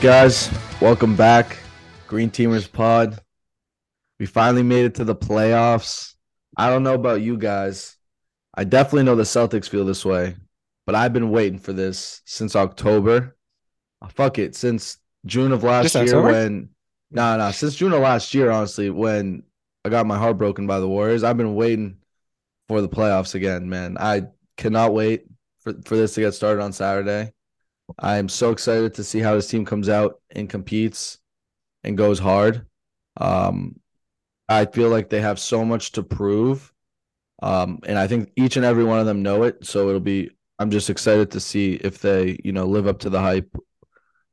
Guys, welcome back. Green Teamers Pod. We finally made it to the playoffs. I don't know about you guys. I definitely know the Celtics feel this way, but I've been waiting for this since October. Oh, fuck it, since June of last Just year October? when no, no, since June of last year, honestly, when I got my heart broken by the Warriors, I've been waiting for the playoffs again, man. I cannot wait for, for this to get started on Saturday. I am so excited to see how this team comes out and competes and goes hard. Um, I feel like they have so much to prove. Um, and I think each and every one of them know it. So it'll be, I'm just excited to see if they, you know, live up to the hype,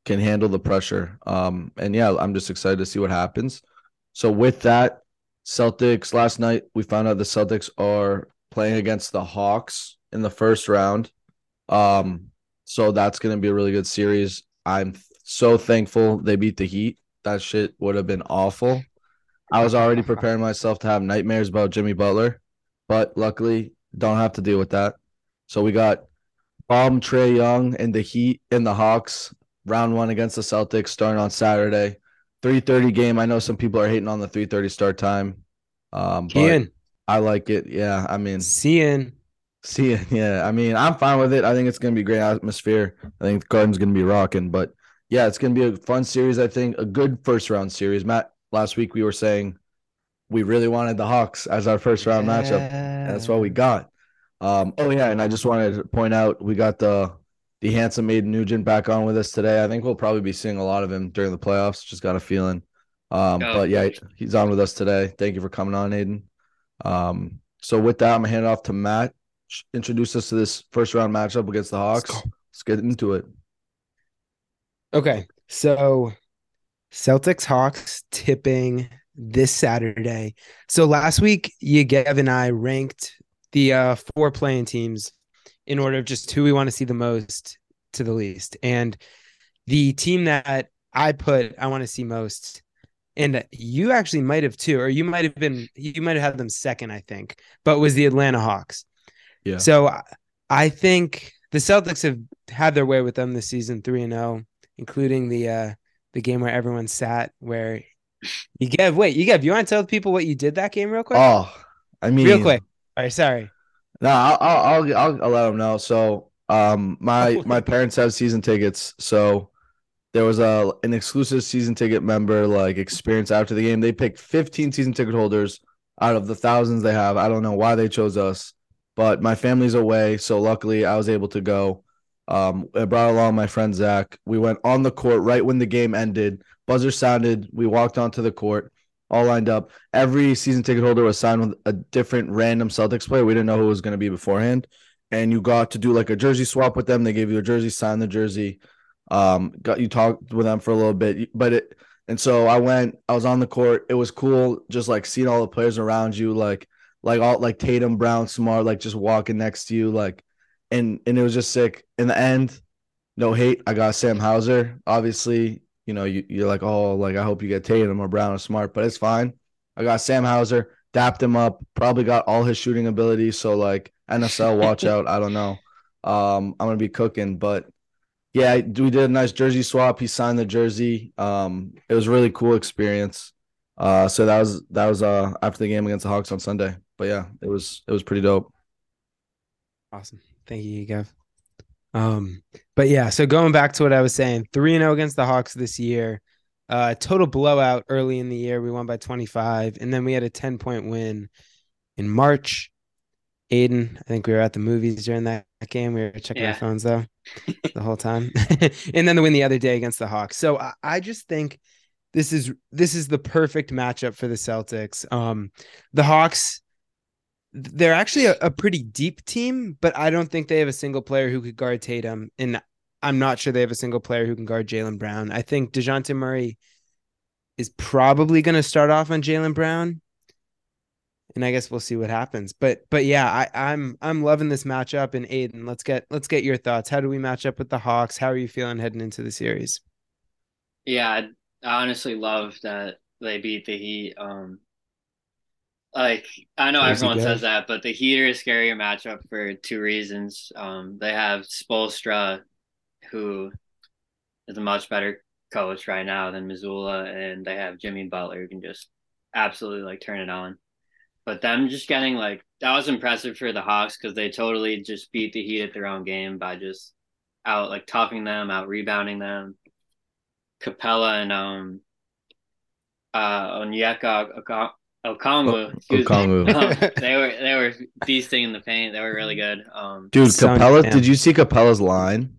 can handle the pressure. Um, and yeah, I'm just excited to see what happens. So with that, Celtics last night, we found out the Celtics are playing against the Hawks in the first round. Um, so that's going to be a really good series. I'm so thankful they beat the Heat. That shit would have been awful. I was already preparing myself to have nightmares about Jimmy Butler, but luckily don't have to deal with that. So we got Bomb Trae Young and the Heat and the Hawks round one against the Celtics starting on Saturday. 3:30 game. I know some people are hating on the 3:30 start time. Um, but I like it. Yeah, I mean, Cian. See, yeah, I mean, I'm fine with it. I think it's going to be a great atmosphere. I think the Garden's going to be rocking, but yeah, it's going to be a fun series. I think a good first round series. Matt, last week we were saying we really wanted the Hawks as our first round matchup, and that's what we got. Um, oh yeah, and I just wanted to point out we got the the handsome Aiden Nugent back on with us today. I think we'll probably be seeing a lot of him during the playoffs. Just got a feeling. Um, Oh. but yeah, he's on with us today. Thank you for coming on, Aiden. Um, so with that, I'm gonna hand it off to Matt. Introduce us to this first round matchup against the Hawks. Let's get into it. Okay, so Celtics Hawks tipping this Saturday. So last week, you, Yegev and I ranked the uh, four playing teams in order of just who we want to see the most to the least. And the team that I put, I want to see most, and you actually might have too, or you might have been, you might have had them second, I think, but was the Atlanta Hawks. Yeah. So I- think the Celtics have had their way with them this season, three and zero, including the uh the game where everyone sat. Where you get wait, you get you want to tell people what you did that game real quick, Oh, I mean, real quick. All right, sorry. No, I'll I'll I'll, I'll, I'll let them know. So, um, my Oh. my parents have season tickets, so there was a an exclusive season ticket member like experience after the game. They picked 15 season ticket holders out of the thousands they have. I don't know why they chose us, but my family's away, so luckily I was able to go. Um, I brought along my friend Zach. We went on the court right when the game ended. Buzzer sounded. We walked onto the court, all lined up. Every season ticket holder was signed with a different random Celtics player. We didn't know who was going to be beforehand, and you got to do like a jersey swap with them. They gave you a jersey, sign the jersey. Um, got you talked with them for a little bit, but it. And so I went. I was on the court. It was cool, just like seeing all the players around you, like like all like Tatum, Brown, Smart, like just walking next to you, like, and and it was just sick. In the end, no hate. I got Sam Hauser. Obviously, you know, you, you're like, oh, like I hope you get Tatum or Brown or Smart, but it's fine. I got Sam Hauser, dapped him up, probably got all his shooting abilities. So like NSL, watch out. I don't know. Um, I'm gonna be cooking, but yeah, we did a nice jersey swap. He signed the jersey. Um, it was a really cool experience. Uh, so that was that was uh after the game against the Hawks on Sunday. But yeah, it was it was pretty dope. Awesome. Thank you, Yegev. Um, but yeah, so going back to what I was saying, 3 0 against the Hawks this year. Uh total blowout early in the year. We won by 25, and then we had a 10 point win in March. Aiden, I think we were at the movies during that game. We were checking Yeah. our phones though the whole time. and then the win the other day against the Hawks. So I, I just think this is this is the perfect matchup for the Celtics. Um the Hawks they're actually a, a pretty deep team, but I don't think they have a single player who could guard Tatum. And I'm not sure they have a single player who can guard Jaylen Brown. I think DeJounte Murray is probably going to start off on Jaylen Brown. And I guess we'll see what happens. But but yeah, I, I'm I'm loving this matchup. And Aiden, let's get let's get your thoughts. How do we match up with the Hawks? How are you feeling heading into the series? Yeah, I honestly love that they beat the Heat. Um, like I know Crazy everyone guy. says that, but the Heat are a scarier matchup for two reasons. Um, they have Spoelstra, who is a much better coach right now than Mazzulla, and they have Jimmy Butler who can just absolutely like turn it on. But them just getting like that was impressive for the Hawks because they totally just beat the Heat at their own game by just out like topping them, out rebounding them. Capela and um uh Onyeka Okongwu, Okongwu. um, they were they were beasting in the paint. They were really good. Um, Dude, Son, Capela, did you see Capela's line?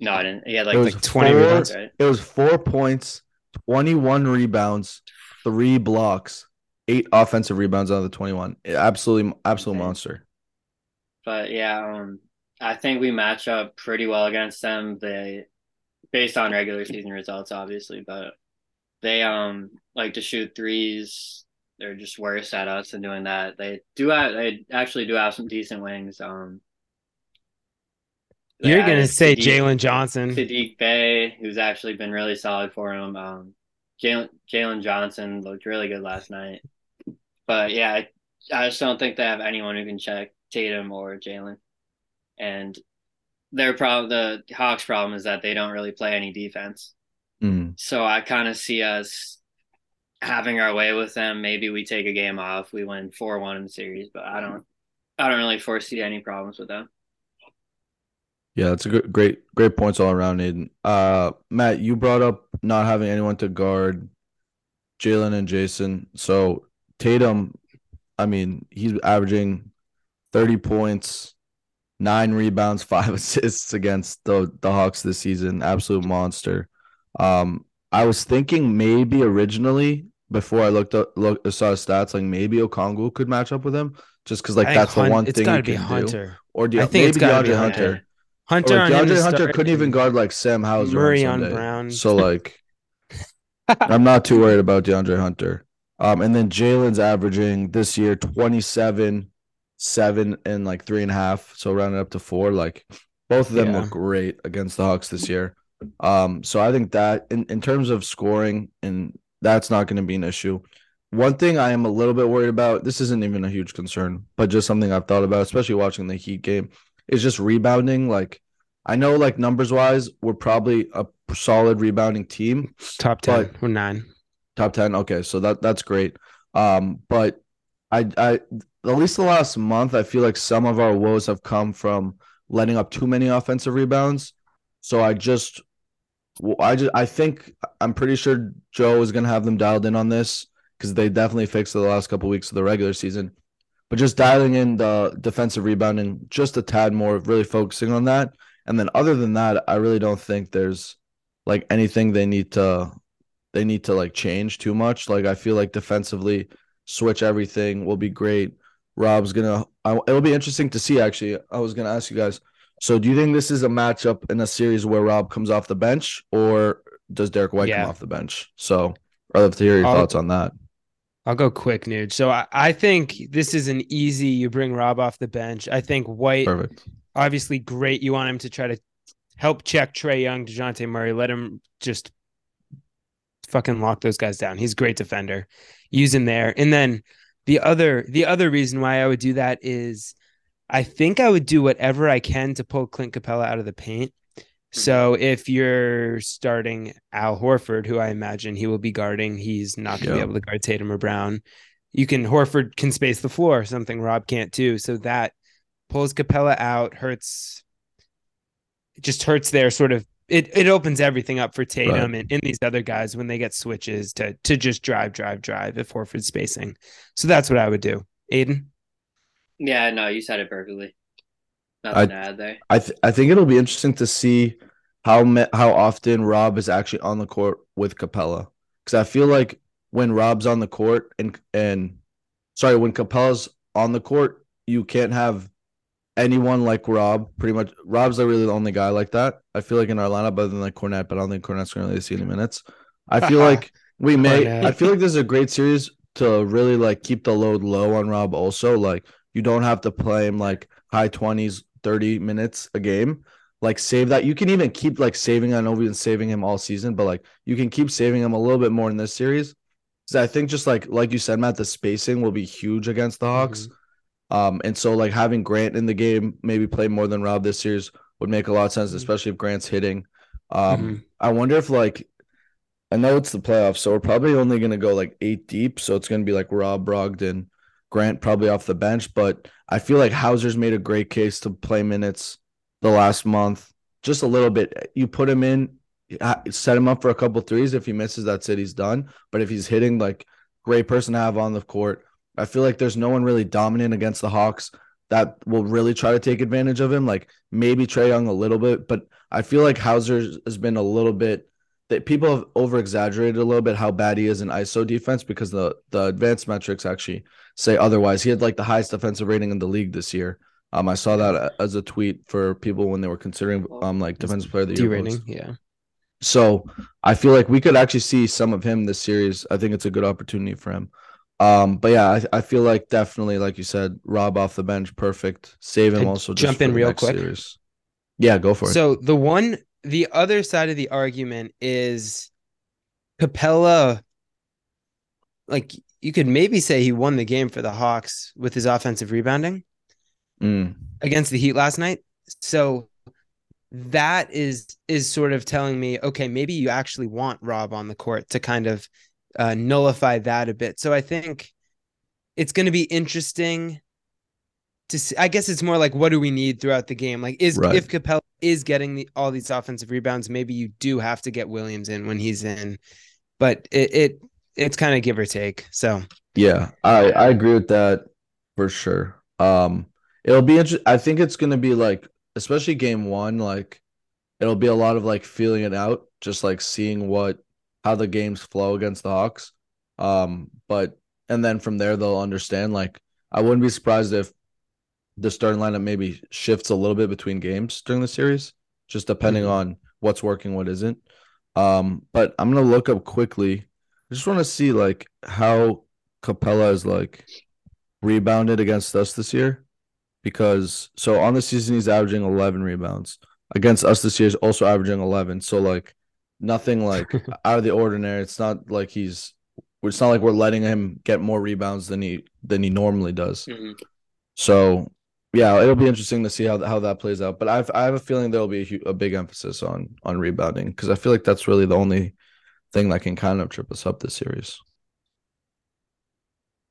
no, I didn't. He had like, It was like 20 rebounds. right? It was four points, 21 rebounds, three blocks, eight offensive rebounds out of the 21. Absolutely, absolute Okay. monster. But yeah, um, I think we match up pretty well against them. They, based on regular season results, obviously, but they um like to shoot threes. They're just worse at us than doing that. They do have, they actually do have some decent wings. Um, You're gonna say Saddiq- Jalen Johnson. Saddiq Bey, who's actually been really solid for him. Um, Jalen Jalen Johnson looked really good last night. But yeah, I, I just don't think they have anyone who can check Tatum or Jaylen. And their problem, the Hawks' problem is that they don't really play any defense. Mm. So I kind of see us having our way with them. Maybe we take a game off, we win four one in the series, but I don't, I don't really foresee any problems with them. Yeah, that's a good, great, great points all around, Aiden. Uh, Matt, you brought up not having anyone to guard Jaylen and Jayson. So Tatum, I mean, he's averaging 30 points, nine rebounds, five assists against the the Hawks this season. Absolute monster. Um, I was thinking maybe originally before I looked up, look saw his stats, like maybe Okongwu could match up with him, just because like I think that's the Hun- one it's thing gotta you be can do. Hunter. Or De- I think it's maybe gotta be DeAndre Hunter. Hunter. Hunter Or on DeAndre Hunter couldn't even guard like Sam Hauser Murray on on Brown. So like, I'm not too worried about DeAndre Hunter. Um, and then Jaylen's averaging this year 27, seven, and like three and a half. So rounding up to four. Like both of them Yeah. look great against the Hawks this year. Um, so I think that in, in terms of scoring, and that's not going to be an issue. One thing I am a little bit worried about, this isn't even a huge concern, but just something I've thought about, especially watching the Heat game, is just rebounding. Like I know like numbers wise, we're probably a solid rebounding team. top ten but- or nine. Top 10. Okay, so that that's great. Um, but I I at least the last month, I feel like some of our woes have come from letting up too many offensive rebounds. So I just well, I just I think I'm pretty sure Joe is gonna have them dialed in on this because they definitely fixed the last couple weeks of the regular season. But just dialing in the defensive rebounding just a tad more, really focusing on that. And then other than that, I really don't think there's like anything they need to they need to like change too much. Like I feel like defensively, switch everything will be great. Rob's gonna. I, it'll be interesting to see. Actually, I was gonna ask you guys. So, do you think this is a matchup in a series where Rob comes off the bench, or does Derrick White Yeah. come off the bench? So, I'd love to hear your I'll- thoughts on that. I'll go quick, Nude. So I, I think this is an easy. You bring Rob off the bench. I think White, Perfect. obviously great. You want him to try to help check Trae Young, Dejounte Murray. Let him just fucking lock those guys down. He's a great defender. Use him there. And then the other the other reason why I would do that is I think I would do whatever I can to pull Clint Capela out of the paint. Hmm. So if you're starting Al Horford, who I imagine he will be guarding, he's not going to be able to guard Tatum or Brown. You can Horford can space the floor, something Rob can't do. So that pulls Capela out, hurts. It just hurts their sort of. It it opens everything up for Tatum and, and these other guys when they get switches to to just drive, drive, drive if Horford's spacing. So that's what I would do. Aiden. Yeah, no, you said it perfectly. I- to add there. I th- I think it'll be interesting to see how me- how often Rob is actually on the court with Capela because I feel like when Rob's on the court and and sorry when Capela's on the court you can't have anyone like Rob pretty much Rob's like really the only guy like that I feel like in our lineup other than like Kornet but I don't think Kornet's going to really see any minutes I feel like we may Kornet. I feel like this is a great series to really like keep the load low on Rob also like you don't have to play him like high 20s 30 minutes a game like save that you can even keep like saving I know we've saving him all season but like you can keep saving him a little bit more in this series because I think just like like you said Matt the spacing will be huge against the Hawks um and so like having Grant in the game maybe play more than Rob this series would make a lot of sense Mhm. especially if Grant's hitting um Mhm. I wonder if like I know it's the playoffs, so we're probably only gonna go like eight deep. So it's gonna be like Rob Brogdon, Grant probably off the bench, but I feel like Hauser's made a great case to play minutes the last month, just a little bit. You put him in, set him up for a couple threes. If he misses, that's it. He's done. But if he's hitting, like great person to have on the court. I feel like there's no one really dominant against the Hawks that will really try to take advantage of him. Like maybe Trae Young a little bit, but I feel like Hauser has been a little bit that people have over exaggerated a little bit how bad he is in ISO defense because the the advanced metrics actually say otherwise. He had like the highest defensive rating in the league this year. Um, I saw that as a tweet for people when they were considering um like defensive player of the year. rating, yeah. So I feel like we could actually see some of him this series. I think it's a good opportunity for him. Um, but yeah, I, I feel like definitely, like you said, Rob off the bench, perfect. Save him also. Jump in real quick. Series. Yeah, go for it. So the one, the other side of the argument is Capela Like you could maybe say he won the game for the Hawks with his offensive rebounding mm. against the Heat last night. So that is is sort of telling me, okay, maybe you actually want Rob on the court to kind of uh, nullify that a bit. So I think it's going to be interesting to see. I guess it's more like what do we need throughout the game? Like is right. if Capela is getting the, all these offensive rebounds, maybe you do have to get Williams in when he's in. But it, it it's kind of give or take. So yeah, I I agree with that for sure. Um, it'll be interesting. I think it's going to be like especially game one, like it'll be a lot of like feeling it out, just like seeing what how the games flow against the Hawks. Um, but and then from there they'll understand. Like I wouldn't be surprised if the starting lineup maybe shifts a little bit between games during the series, just depending mm-hmm. on what's working, what isn't. Um, but I'm gonna look up quickly. I just want to see like how Capela is like rebounded against us this year because so on the season he's averaging 11 rebounds against us this year is also averaging 11 so like nothing like out of the ordinary it's not like he's it's not like we're letting him get more rebounds than he than he normally does mm-hmm. so yeah it'll be interesting to see how how that plays out but i've i have a feeling there'll be a, a big emphasis on on rebounding because i feel like that's really the only thing that can kind of trip us up this series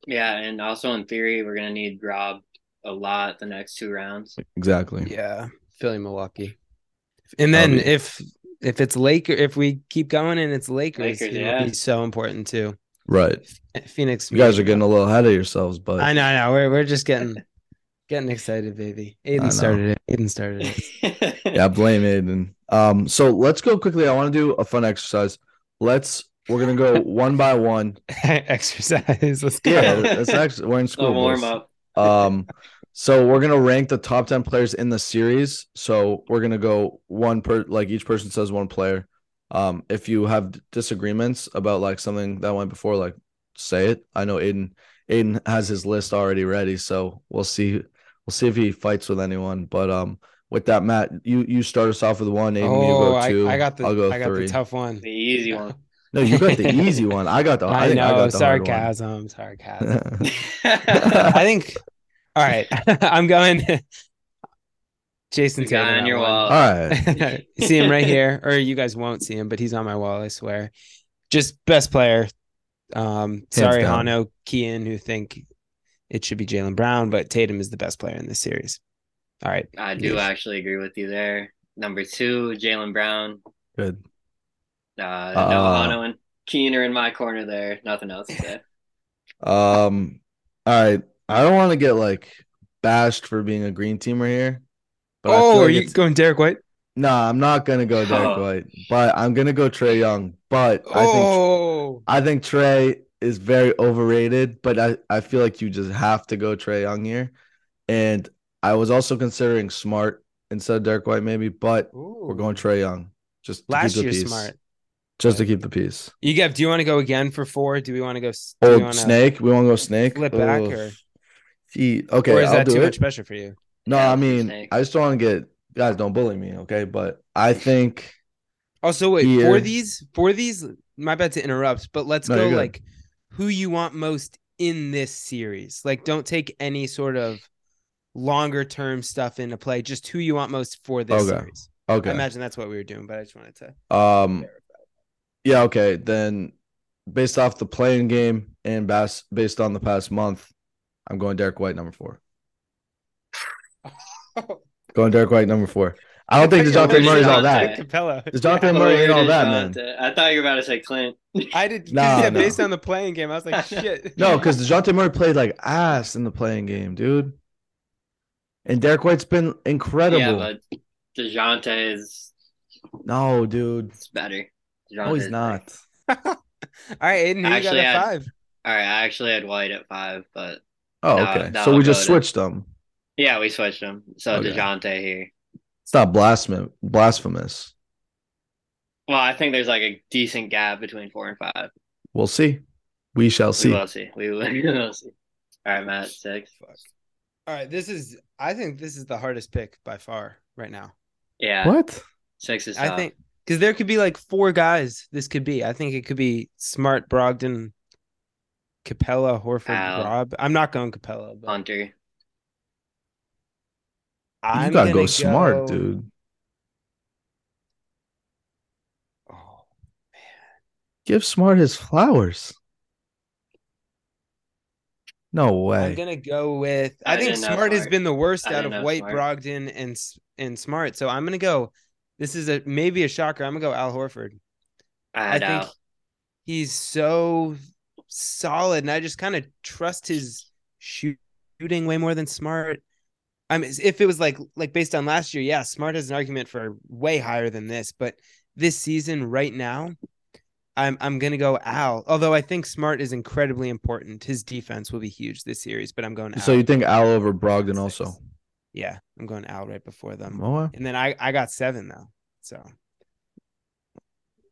yeah and also in theory we're gonna need rob a lot the next two rounds. Exactly. Yeah. Philly, Milwaukee. And then be... if if it's Laker, if we keep going and it's Lakers, Lakers yeah. be so important too. Right. Phoenix. You guys are getting a little ahead of yourselves, but I know, I know. We're we're just getting getting excited, baby. Aiden started it. Aiden started it. yeah, blame Aiden. Um, so let's go quickly. I want to do a fun exercise. Let's we're gonna go one by one. exercise. Let's go. Yeah, that's actually we're in school. warm up. Um, so we're gonna rank the top ten players in the series. So we're gonna go one per like each person says one player. Um, if you have disagreements about like something that went before, like say it. I know Aiden Aiden has his list already ready, so we'll see we'll see if he fights with anyone. But um, with that, Matt, you you start us off with one. Aiden, oh, you go oh, two. I, I got the I'll go I got three. the tough one, the easy one. No, you got the easy one. I got the. I, I know. I got the sarcasm. Sarcasm. I think. All right, I'm going. Jayson Tatum on your wall. All right, see him right here, or you guys won't see him, but he's on my wall. I swear. Just best player. Um, sorry, down. Hano, Kian, who think it should be Jaylen Brown, but Tatum is the best player in this series. All right, I do yes. actually agree with you there. Number two, Jaylen Brown. Good. Uh, uh, no Hano and Keener in my corner there. Nothing else to say. Um. All right. I don't want to get like bashed for being a green teamer here. But oh, like are you going Derrick White? No, nah, I'm not gonna go Derrick oh. White, but I'm gonna go Trae Young. But I think oh. I think Trae is very overrated. But I, I feel like you just have to go Trae Young here. And I was also considering Smart instead of Derrick White, maybe, but Ooh. we're going Trae Young. Just last year, Smart just to keep the peace. You get. Do you want to go again for four? Do we want to go? Oh, wanna snake. We want to go snake. Flip back or? See, okay. Or is I'll that too it. much pressure for you? No, yeah, I mean, I just don't want to get guys. Don't bully me, okay? But I think. Also, wait here, for these for these. My bad to interrupt, but let's no, go like who you want most in this series. Like, don't take any sort of longer term stuff into play. Just who you want most for this okay. series. Okay. I imagine that's what we were doing, but I just wanted to. Um, Yeah, okay. Then based off the playing game and bas- based on the past month, I'm going Derrick White number four. Going Derrick White number four. I don't think I thought DeJounte Murray's all that. Capela. DeJounte Murray ain't all that, man. I thought you were about to say Clint. I did. Nah, yeah, no. based on the playing game, I was like, shit. No, because DeJounte Murray played like ass in the playing game, dude. And Derrick White's been incredible. Yeah, but Dejounte is no, dude. it's better. No, he's not. all right, Aiden, who you got Actually, at five? All right, I actually had White at five, but Oh, No, okay. no, so we just go to- switched them. yeah, we switched them. So Okay. Dejounte here. It's not blasphemous. Blasphemous. Well, I think there's like a decent gap between four and five. We'll see. We shall see. We see. will see. We will, we will see. All right, Matt, six. Fuck. All right, this is. I think this is the hardest pick by far right now. Yeah, What? six is I think because there could be like four guys. This could be. I think it could be Smart, Brogdon, Capela, Horford, Al. Rob. I'm not going Capela, but Hunter. I'm you gotta gonna go smart, go- dude. Oh, man. Give Smart his flowers. No way. I'm gonna go with. I, I think didn't Smart has been the worst I out of White, Smart. Brogdon, and and Smart. So I'm gonna go. This is a maybe a shocker. I'm gonna go Al Horford. I I think he's so solid, and I just kind of trust his shooting way more than Smart. I mean, if it was like like based on last year, yeah, Smart has an argument for way higher than this, but this season right now, I'm I'm gonna go Al. Although I think Smart is incredibly important. His defense will be huge this series, but I'm going. Al. So you think Al over Brogdon also? Yeah, I'm going Al right before them, Oh, and then I I got seven though. So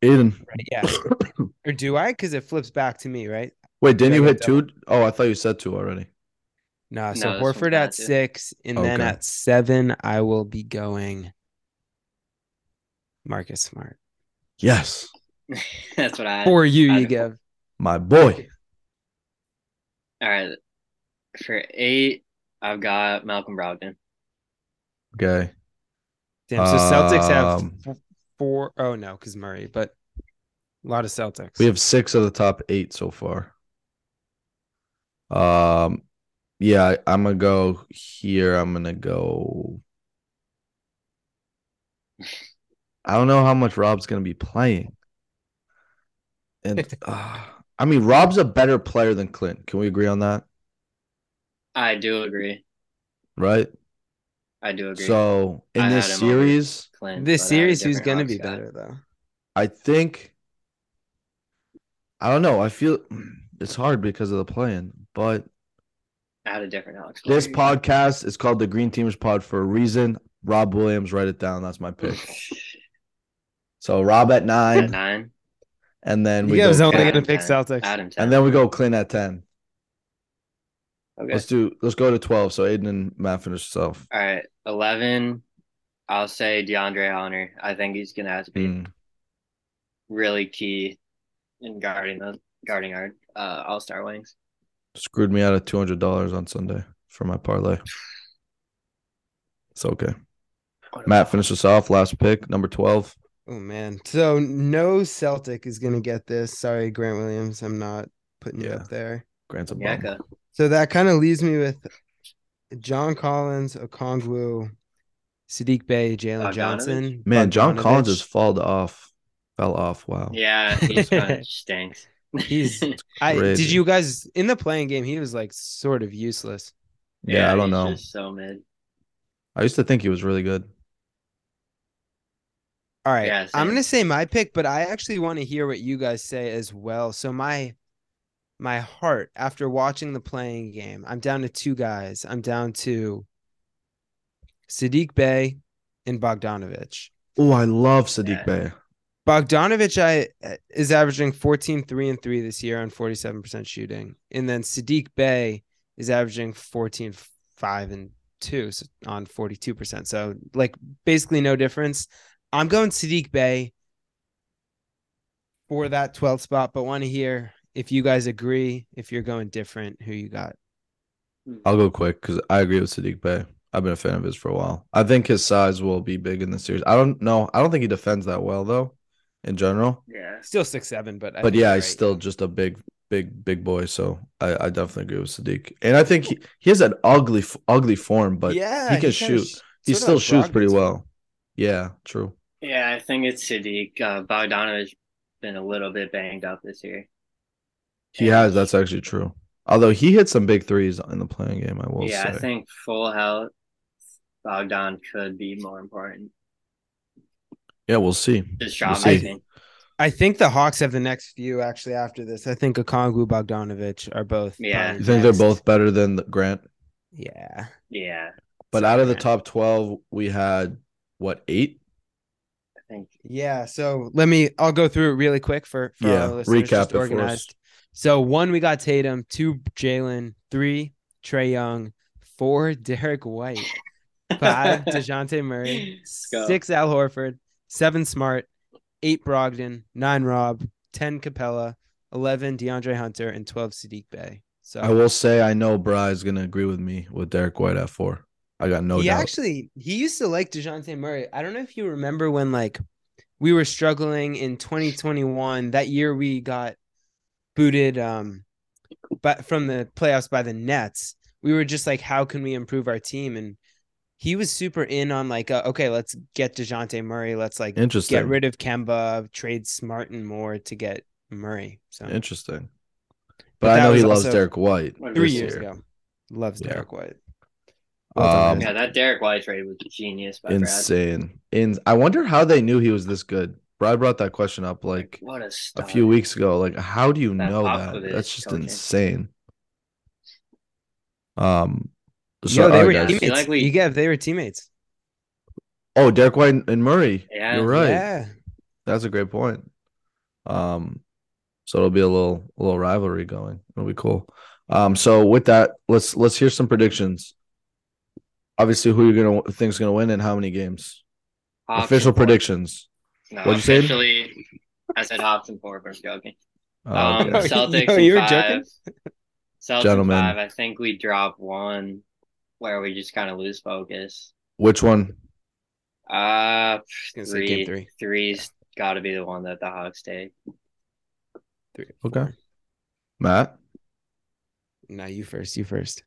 Aiden. right, yeah, or do I? Because it flips back to me, right? Wait, didn't you hit two? Oh, I thought you said two already. No, so No, this Horford at too. six, and then at seven, I will be going Marcus Smart. Yes, That's what I. For you, I you had- give. my boy. All right. For eight, I've got Malcolm Brogdon. Okay. Damn, so Celtics have Um, f- four oh no, because Murray, but a lot of Celtics. We have six of the top eight so far. Um, yeah, I- I'm gonna go here. I'm gonna go. I don't know how much Rob's gonna be playing, and uh, I mean Rob's a better player than Clint. Can we agree on that? I do agree. Right. I do agree. So in I this had him over series, Clint, this but I had a series, who's gonna be guy. better though? I think. I don't know. I feel it's hard because of the playing, but I had a different Alex. This podcast is called the Green Teamers Pod for a reason. Rob Williams, write it down. That's my pick. So Rob at At nine, nine. and then You we guys go, only Adam gonna pick 10. Celtics. Adam 10. and then we go Clint at ten. Okay. Let's do. Let's go to twelve. So Aiden and Matt finish yourself. All right. 11, I'll say DeAndre Hunter. I think he's going to have to be Mm. really key in guarding the guarding our uh, All Star wings. Screwed me out of two hundred dollars on Sunday for my parlay. It's okay. Matt, finish us off. Last pick, number twelve. Oh man. So no Celtic is gonna get this. Sorry, Grant Williams. I'm not putting you up there. Grant's a bum. Yaka. So that kind of leaves me with John Collins, Okongwu, Saddiq Bey, Jalen Bogdanovich? Johnson. Man, John Collins Bogdanovich. has fallen off. Fell off. Wow. Yeah, he's kind of stinks. He's- I did you guys in the playing game? He was like sort of useless. Yeah, I don't he's know. Just so mid. I used to think he was really good. All right, Yeah, I'm gonna say my pick, but I actually want to hear what you guys say as well. So my my heart after watching the playing game, I'm down to two guys. I'm down to Saddiq Bey and Bogdanovich. Oh, I love Saddiq Yeah. Bey. Bogdanovich I uh, is averaging 14 3 and 3 this year on 47% shooting. And then Saddiq Bey is averaging 14 5 and 2 so on 42%. So like basically no difference. I'm going Saddiq Bey for that 12th spot, but want to hear if you guys agree, if you're going different, who you got. I'll go quick because I agree with Saddiq Bey. I've been a fan of his for a while. I think his size will be big in the series. I don't know. I don't think he defends that well though. In general. Yeah. Still six seven, but I But yeah, you're he's right. still just a big, big, big boy. So I, I definitely agree with Saddiq. And I think he, he has an ugly, ugly form, but yeah, he can kinda shoot. sh- he still like shoots pretty Brogdon's form. well. Yeah, true. Yeah, I think it's Saddiq. Uh, Bogdanovich been a little bit banged up this year. He And- has. That's actually true. Although he hit some big threes in the playing game, I will yeah, say. I think full health Bogdan could be more important. Yeah, we'll see. Just We'll shot see. making. I think the Hawks have the next few actually after this. I think Okongwu Bogdanovich are both. Yeah. probably You think they're both better than the Grant? Yeah. Yeah, But out of the top twelve, we had what eight? I think. Yeah. So let me I'll go through it really quick for, for Yeah, our listeners, recap just it organized. So one we got Tatum, two Jaylen, three Trae Young, four Derrick White, five DeJounte Murray, go. six Al Horford, seven Smart, eight Brogdon, nine Rob, ten Capela, eleven DeAndre Hunter, and twelve Saddiq Bey. So I will say I know Bry is gonna agree with me with Derrick White at four. I got no he doubt. actually he used to like DeJounte Murray. I don't know if you remember when like we were struggling in 2021. That year we got booted um but from the playoffs by the Nets. We were just like, how can we improve our team? And he was super in on like, uh, okay, let's get DeJounte Murray. Let's like Interesting. get rid of Kemba, trade Smart and more to get Murray. So Interesting. But But, I know he loves Derrick White. three this years year. ago. Loves Yeah. Derrick White. Um, Yeah, that Derrick White trade was genius by Brad. Insane. In I wonder how they knew he was this good. Brad brought that question up like What a a few weeks ago. Like, how do you That know that? That's just coaching. insane. Um, Yo, so, they were guys. teammates. teammates. like we- you get they were teammates. Oh, Derrick White and Murray. Yeah. You're right. Yeah. That's a great point. Um, so it'll be a little a little rivalry going. It'll be cool. Um, so with that, let's let's hear some predictions. Obviously, who you're gonna think's gonna win and how many games? Hawks Official and four. predictions. No, What'd you say? officially, I said Hawks and four, but I'm joking. Oh, Um, okay. Yo, Celtics you were five. joking? Celtics Gentlemen. five. I think we drop one where we just kind of lose focus. Which one? I Uh, was say game three, three. three's got to be the one that the Hawks take. Three. Okay. Matt. Now you first. You first.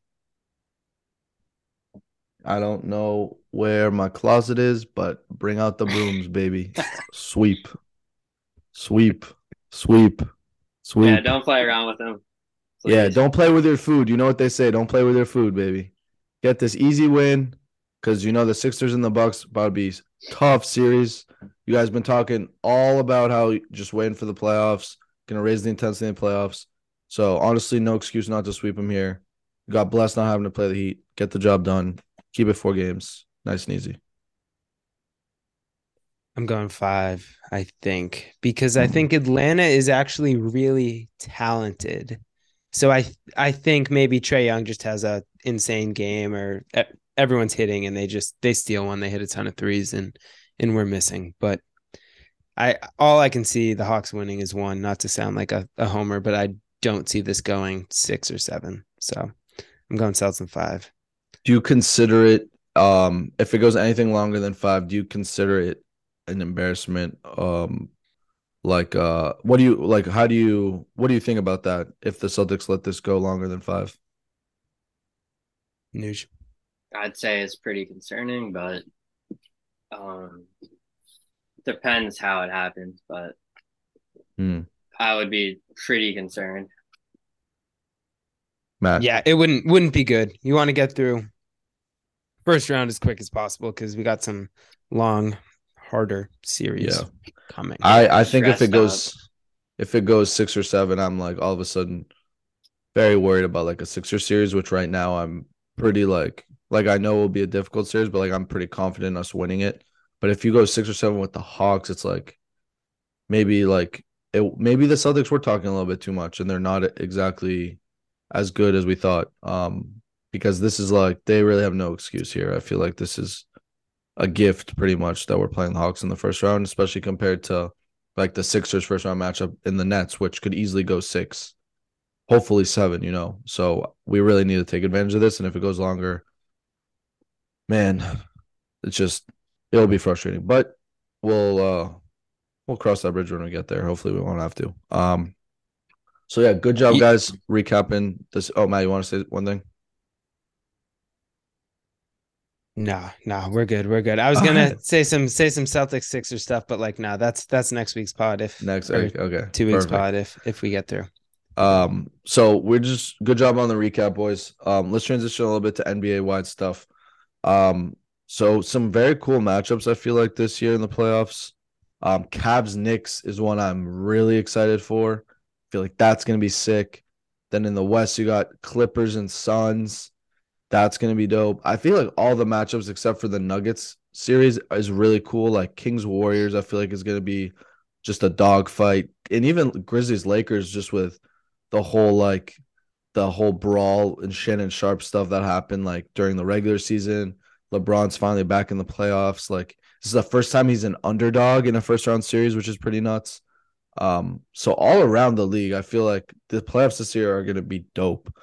I don't know where my closet is, but bring out the brooms, baby. Sweep. Sweep. Sweep. Sweep. Yeah, don't play around with them. Yeah, don't play with your food. You know what they say. Don't play with your food, baby. Get this easy win because you know the Sixers and the Bucks about to be tough series. You guys been talking all about how just waiting for the playoffs, gonna raise the intensity in the playoffs. So honestly, no excuse not to sweep them here. You got blessed not having to play the Heat. Get the job done. Keep it four games. Nice and easy. I'm going five, I think, because I think Atlanta is actually really talented. So I I think maybe Trae Young just has a insane game, or everyone's hitting and they just they steal one, they hit a ton of threes, and and we're missing. But I all I can see the Hawks winning is one. Not to sound like a, a homer, but I don't see this going six or seven. So I'm going Celtics in five. Do you consider it um if it goes anything longer than five, do you consider it an embarrassment? Um like uh what do you like how do you what do you think about that if the Celtics let this go longer than five? Nuge. I'd say it's pretty concerning, but um, depends how it happens. But Hmm. I would be pretty concerned. Matt. Yeah, it wouldn't wouldn't be good. You want to get through first round as quick as possible because we got some long, harder series Yeah. coming. I I think if it Stressed goes if it goes 6 or 7, I'm like all of a sudden very worried about like a Sixer series which right now I'm pretty like like I know will be a difficult series but like I'm pretty confident in us winning it. But if you go 6 or 7 with the Hawks it's like maybe like it maybe the Celtics were talking a little bit too much and they're not exactly as good as we thought. Um because this is like they really have no excuse here. I feel like this is a gift pretty much that we're playing the Hawks in the first round, especially compared to like the Sixers first round matchup in the Nets, which could easily go six, hopefully seven, you know. So we really need to take advantage of this. And if it goes longer, man, it's just it'll be frustrating. But we'll uh we'll cross that bridge when we get there. Hopefully, we won't have to. Um, so yeah, good job, guys, recapping this. Oh, Matt, you want to say one thing? No, no, we're good. We're good. I was gonna say some say some Celtics Sixer stuff, but like, no, that's that's next week's pod. If Next, week, okay, okay, two weeks perfect. pod, if if we get through. Um, so we're just good job on the recap, boys. Um, let's transition a little bit to NBA wide stuff. Um, so some very cool matchups I feel like this year in the playoffs. Um, Cavs Knicks is one I'm really excited for. I feel like that's gonna be sick. Then in the West, you got Clippers and Suns. That's gonna be dope. I feel like all the matchups except for the Nuggets series is really cool. Like Kings Warriors, I feel like is gonna be just a dogfight, and even Grizzlies Lakers, just with the whole like the whole brawl and Shannon Sharpe stuff that happened like during the regular season. LeBron's finally back in the playoffs. Like this is the first time he's an underdog in a first round series, which is pretty nuts. Um, so all around the league, I feel like the playoffs this year are gonna be dope.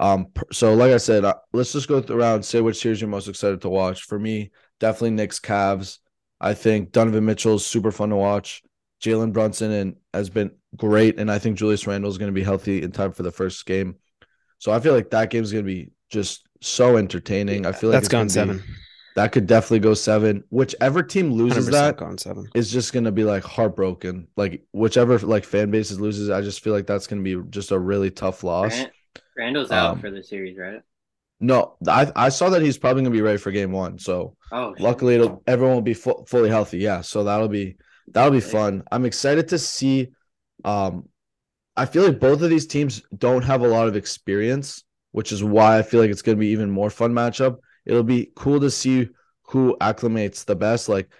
Um, so like I said, uh, let's just go around say which series you're most excited to watch. For me, definitely Knicks Cavs. I think Donovan Mitchell is super fun to watch. Jalen Brunson and has been great, and I think Julius Randle is going to be healthy in time for the first game. So I feel like that game is going to be just so entertaining. I feel like that's it's gone gonna be- seven. That could definitely go seven. Whichever team loses 100% that gone seven. is just going to be like heartbroken. Like whichever like fan bases loses, I just feel like that's going to be just a really tough loss. Rand- Randle's out Um, for the series, right? No, I I saw that he's probably going to be ready for game one. So Oh, luckily it'll everyone will be fu- fully healthy. Yeah so that'll be that'll be fun. I'm excited to see um i feel like both of these teams don't have a lot of experience which is why i feel like it's going to be even more fun matchup. It'll be cool to see who acclimates the best. Like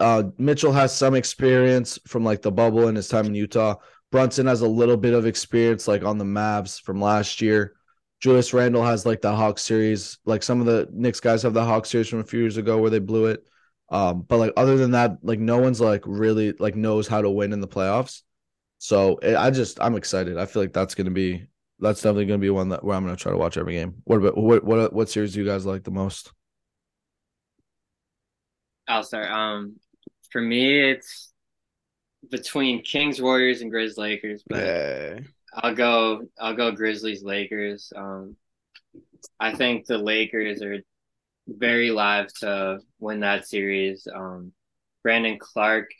uh mitchell has some experience from like the bubble and his time in utah brunson has a little bit of experience like on the mavs from last year Julius Randle has like the Hawk series. Like some of the Knicks guys have the Hawk series from a few years ago where they blew it. Um, but like other than that, like no one's like really like knows how to win in the playoffs. So eh, I just I'm excited. I feel like that's gonna be that's definitely gonna be one that where I'm gonna try to watch every game. What about what what what series do you guys like the most? I'll start. Um, for me, it's between Kings, Warriors, and Grizz Lakers, but Yeah. I'll go. I'll go Grizzlies, Lakers. Um, I think the Lakers are very live to win that series. Um, Brandon Clarke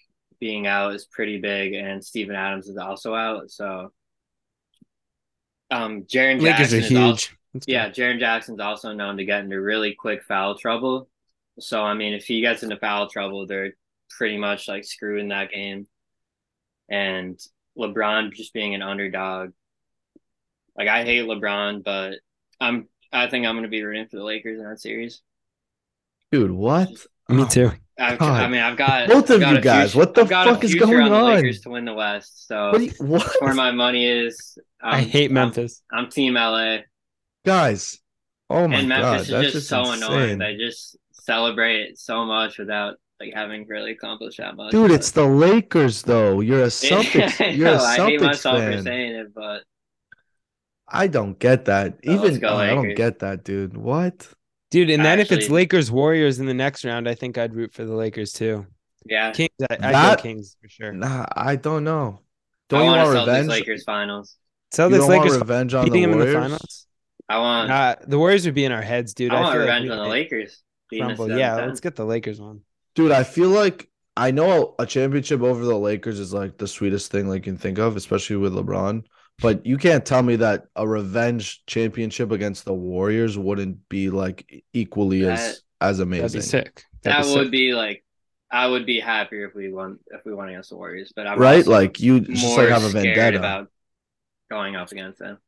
being out is pretty big, and Steven Adams is also out. So, um, Jaron Lakers Jackson are is huge. also yeah, Jaren Jackson's also known to get into really quick foul trouble. So I mean, if he gets into foul trouble, they're pretty much like screwing that game. And LeBron just being an underdog. Like I hate LeBron, but I'm I think I'm gonna be rooting for the Lakers in that series. Dude, what? Me Oh too. I've, I mean, I've got Both I've of got you guys, future- what the I've got a fuck is going on the on? Lakers to win the West. So What? you- what? where my money is, I um, hate I'm- Memphis. I'm, Team LA, guys. Oh my and god, Memphis that's just just so annoying. They just celebrate so much without like having really accomplished that much. Dude, but- it's the Lakers though. You're a Celtics. I You're a know, I hate Celtics myself for saying it, but I don't get that. Oh, Even go oh, I don't get that, dude. What? Dude, and then if it's Lakers Warriors in the next round, I think I'd root for the Lakers too. yeah, Kings, I, I'd That- go Kings for sure. Nah, I don't know. Don't you want want revenge? Lakers finals. You Celtics don't Lakers want revenge on the beating them in the Warriors? finals. I want Uh, the Warriors would be in our heads, dude. I I, want feel like revenge on the Lakers. beating us crumble. 7-10. Yeah, let's get the Lakers one. Dude, I feel like I know a championship over the Lakers is like the sweetest thing like you can think of, especially with LeBron. But you can't tell me that a revenge championship against the Warriors wouldn't be like equally as as amazing. That'd amazing. be sick. that That'd be would sick. be like I would be happier if we won if we won against the Warriors, but I'm Right? Like you just more like have a scared vendetta. about going up against them.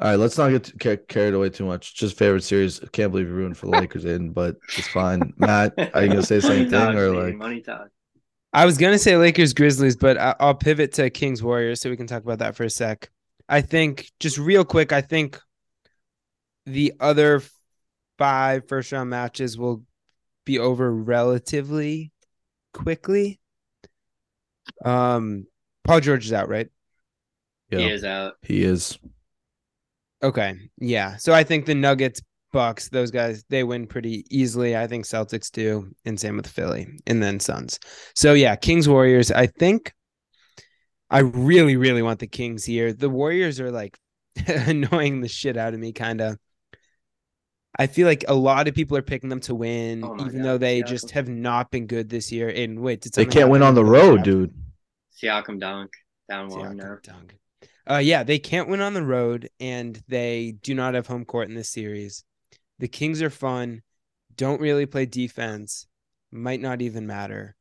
All right, let's not get too ca- carried away too much. Just favorite series. Can't believe you ruined for the Lakers in, but it's fine. Matt, are you gonna say the same thing talks, or baby, like money talk? I was gonna say Lakers Grizzlies, but I- I'll pivot to Kings Warriors so we can talk about that for a sec. I think just real quick, I think the other five first round matches will be over relatively quickly. Um, Paul George is out, right? Yeah. He is out. he is. Okay, yeah. So I think the Nuggets Bucks, those guys they win pretty easily. I think Celtics do, and same with Philly, and then Suns. So yeah, Kings Warriors. I think I really, really want the Kings here. The Warriors are like annoying the shit out of me, kind of. I feel like a lot of people are picking them to win, Oh even God, though they yeah. just have not been good this year. And wait, did They can't win on the road, dude. Siakam dunk down one Siakam now. dunk. Uh, yeah, they can't win on the road, and they do not have home court in this series. The Kings are fun, don't really play defense, might not even matter.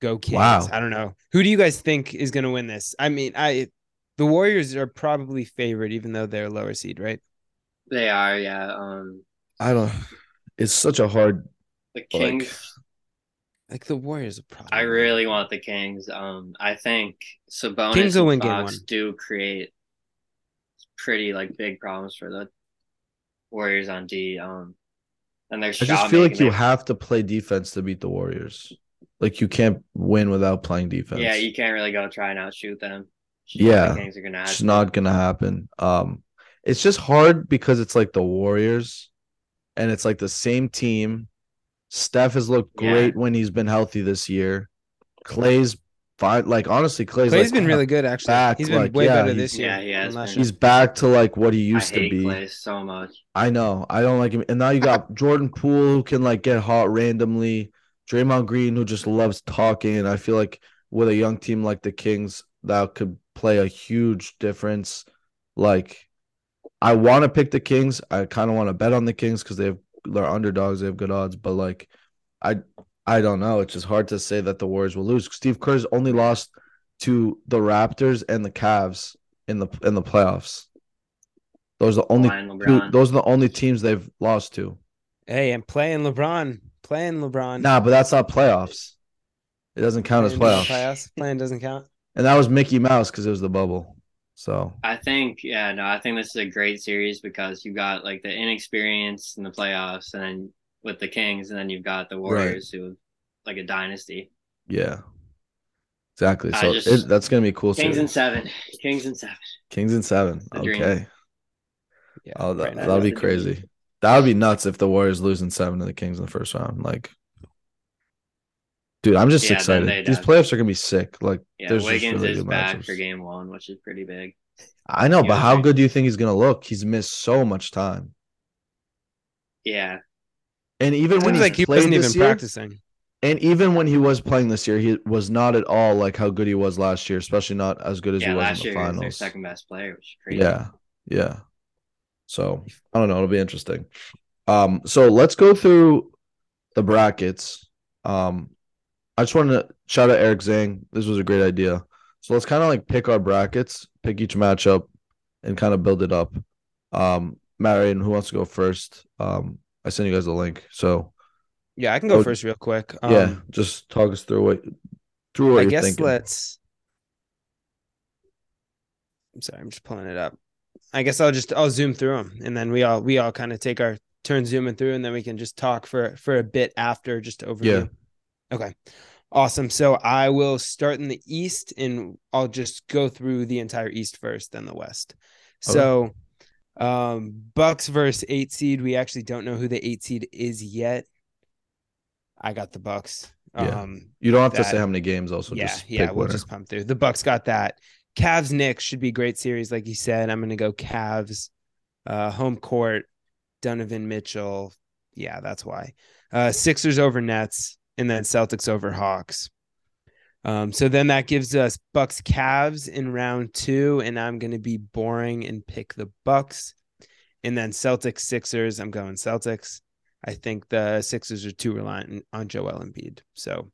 Go Kings! Wow. I don't know who do you guys think is going to win this. I mean, I the Warriors are probably favored, even though they're lower seed, right? They are, yeah. Um, I don't. It's such a hard. the Kings. Like the Warriors are probably. I really want the Kings. Um, I think Sabonis Kings will and win game Fox one. do create pretty like big problems for the Warriors on D. Um, and their I shot just feel like you have to play defense to beat the Warriors. Like you can't win without playing defense. Yeah, you can't really go try and outshoot them. Yeah, the Kings are gonna It's to. not gonna happen. Um, it's just hard because it's like the Warriors, and it's like the same team. Steph has looked Yeah. great when he's been healthy this year. Clay's fine. Like honestly, Clay's, Clay's like, been really good actually. back, he's been like, way yeah, better this year. Yeah, he has been. He's back to like what he I used to be. Clay so much. I know. I don't like him. And now you got Jordan Poole who can like get hot randomly. Draymond Green who just loves talking. And I feel like with a young team like the Kings, that could play a huge difference. Like, I want to pick the Kings. I kind of want to bet on the Kings because they have they're underdogs. They have good odds. But like, I I don't know. It's just hard to say that the Warriors will lose. Steve Kerr's only lost to the Raptors and the Cavs in the in the playoffs. Those are the only two, those are the only teams they've lost to. Hey, I'm playing LeBron. Playing LeBron. Nah, but that's not playoffs. It doesn't count as playoffs. Playoffs. Playing doesn't count. And that was Mickey Mouse because it was the bubble. So I think, yeah, no, I think this is a great series because you got like the inexperience in the playoffs, and then with the Kings, and then you've got the Warriors, who like a dynasty. yeah, exactly. So just- it, that's gonna be a cool. Kings series. and seven, Kings and seven. Kings and seven. The dream. Okay. Yeah. Oh, that, right that'll be dream. crazy. That would be nuts if the Warriors lose in seven to the Kings in the first round. Like, dude, I'm just Yeah, excited. These playoffs are gonna be sick. Like, Yeah, there's just Wiggins really is good back matchups. for game one, which is pretty big. I know, He but was how good do you think he's gonna look? He's missed so much time, Yeah, and even when Seems he's like he played wasn't even this year, practicing. And even when he was playing this year, he was not at all like how good he was last year, especially not as good as yeah. he was Last in year the he was their finals. second best player, which is crazy. Yeah, yeah. So I don't know. It'll be interesting. Um, so let's go through the brackets. Um, I just wanted to shout out Eric Zhang. This was a great idea. So let's kind of like pick our brackets, pick each matchup, and kind of build it up. Um, Marion, who wants to go first? Um, I sent you guys the link. So Yeah, I can go Oh, first real quick. Um, yeah, just talk us through what through what I guess thinking. let's. I'm sorry, I'm just pulling it up. I guess I'll just I'll zoom through them, and then we all we all kind of take our turn zooming through, and then we can just talk for for a bit after, just overview. Okay, awesome. So I will start in the east, and I'll just go through the entire east first, then the west. So, um, Bucks versus eight seed. We actually don't know who the eight seed is yet. I got the Bucks. Yeah. Um, You don't have to say how many games. Also, yeah, just yeah, we'll winner. just pump through. The Bucks got that. Cavs Knicks should be a great series, like you said. I'm gonna go Cavs, uh, home court, Donovan Mitchell. Yeah, that's why. Uh, Sixers over Nets, and then Celtics over Hawks. Um, so then that gives us Bucks Cavs in round two, and I'm gonna be boring and pick the Bucks. And then Celtics Sixers, I'm going Celtics. I think the Sixers are too reliant on Joel Embiid. So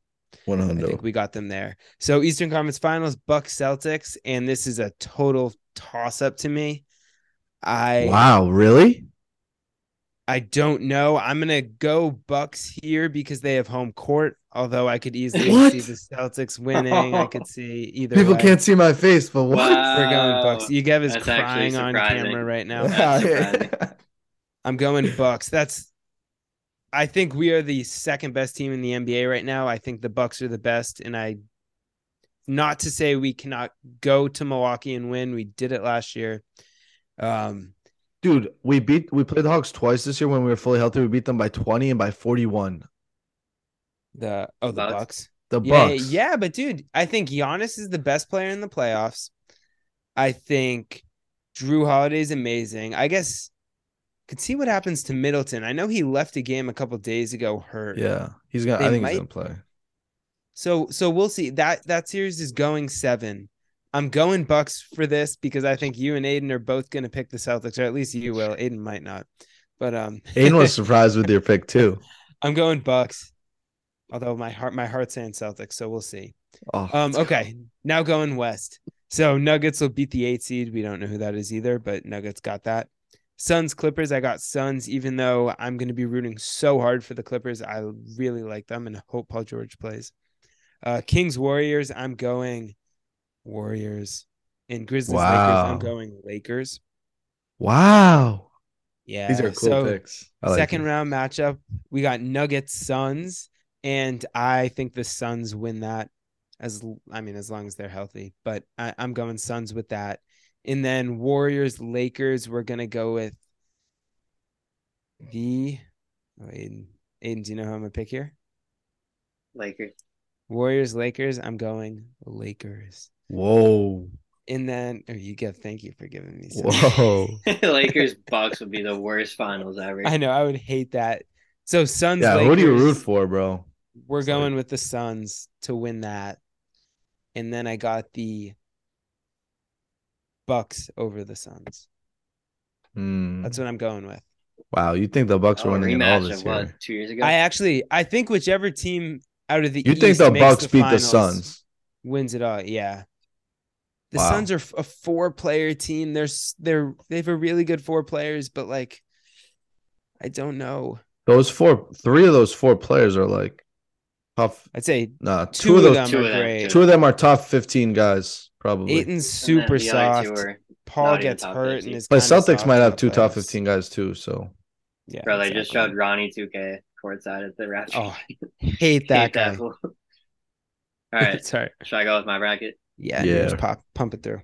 One I hundred. think we got them there. So Eastern Conference Finals, Bucks Celtics, and this is a total toss up to me. I Wow, really? I don't know. I'm gonna go Bucks here because they have home court. Although I could easily What? see the Celtics winning. I could see either. People way. can't see my face, but what? We're going Wow. Bucks. Yegev is That's crying on camera right now. I'm going Bucks. That's I think we are the second best team in the NBA right now. I think the Bucks are the best and I not to say we cannot go to Milwaukee and win. We did it last year. Um Dude, we beat we played the Hawks twice this year when we were fully healthy. We beat them by 20 and by 41. The oh the Bucks? Bucks. The Yeah, Bucks. yeah, but dude, I think Giannis is the best player in the playoffs. I think Jrue Holiday's amazing. I guess could see what happens to Middleton. I know he left a game a couple days ago hurt. Yeah. He's gonna They I think might- he's gonna play. So so we'll see. That that series is going seven. I'm going Bucks for this because I think you and Aiden are both gonna pick the Celtics, or at least you will. Aiden might not. But um Aiden was surprised with your pick too. I'm going Bucks. Although my heart my heart's saying Celtics, so we'll see. Oh, Um, okay, now going west. So Nuggets will beat the eight seed. We don't know who that is either, but Nuggets got that. Suns Clippers. I got Suns, even though I'm going to be rooting so hard for the Clippers. I really like them and hope Paul George plays. Uh, Kings Warriors. I'm going Warriors. And Grizzlies Lakers. I'm going Lakers. wow. Yeah, These are cool so picks. Like second it. round matchup. We got Nuggets Suns, and I think the Suns win that. As I mean, as long as they're healthy, but I, I'm going Suns with that. And then Warriors Lakers. We're gonna go with the. Oh, Aiden, Aiden, do you know who I'm gonna pick here? Lakers. Warriors Lakers. I'm going Lakers. Whoa. And then, oh, you get. Thank you for giving me. some- Whoa. Lakers Bucks would be the worst finals ever. I know I would hate that. So Suns. yeah, who do you root for, bro? We're It's like- going with the Suns to win that. And then I got the Bucks over the Suns. Hmm. That's what I'm going with. Wow, you think the Bucks Oh, are winning all this year? what? Two years ago. I actually I think whichever team out of the You think the makes Bucks beat the Suns? wins it all. Yeah. The Wow. Suns are a four player team. They're they're they have a really good four players, but like I don't know. Those four, three of those four players are like tough. I'd say Nah, two, two, of of them those, two are of them, great. two of them are top fifteen guys, probably. Aiton's super the other two soft. Paul gets hurt 50. and is but Celtics soft might have the two top fifteen guys too. So Yeah, Bro, they just showed Ronnie 2K courtside at the Raptors. Oh, hate that Hate guy. fool. All right, Sorry. should I go with my bracket? Yeah, Yeah. yeah. Just pop, pump it through.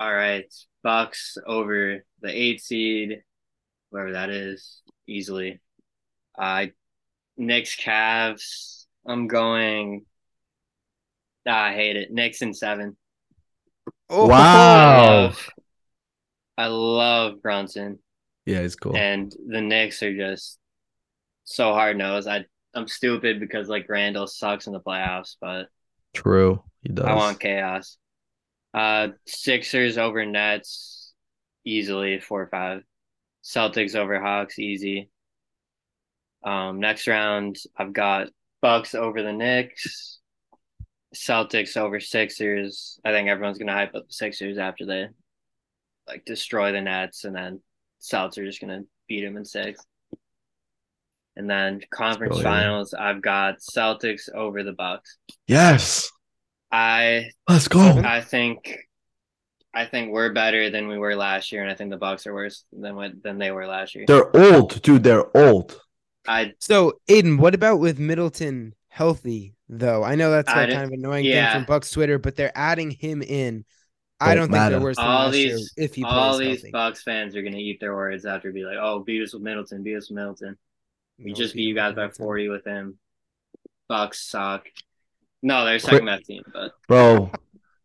All right, Bucks over the eight seed, whoever that is, easily. Uh, Knicks, Cavs. I'm going. Ah, I hate it. Knicks in seven. Oh, I Wow. love, I love Brunson, yeah, he's cool. and the Knicks are just so hard nosed. I I'm stupid because like Randle sucks in the playoffs, but True, he does. I want chaos. Uh, Sixers over Nets, easily four or five. Celtics over Hawks, easy. Um, next round, I've got Bucks over the Knicks, Celtics over Sixers. I think everyone's gonna hype up the Sixers after they like destroy the Nets, and then Celtics are just gonna beat them in six. And then conference go, yeah. finals, I've got Celtics over the Bucks. yes, I let's go. I think I think we're better than we were last year, and I think the Bucks are worse than what than they were last year. They're old, dude. They're old. I So, Aiden, what about with Middleton healthy though? I know that's like don't- kind of annoying yeah. thing from Bucks Twitter, but they're adding him in. I Don't don't think they're worse than all last year these if he all plays these healthy. Bucks fans are gonna eat their words after be like, "Oh, beat us with Middleton, beat us with Middleton." We No, just beat you guys by forty with him. Bucks suck. No, they're second best team, but Bro,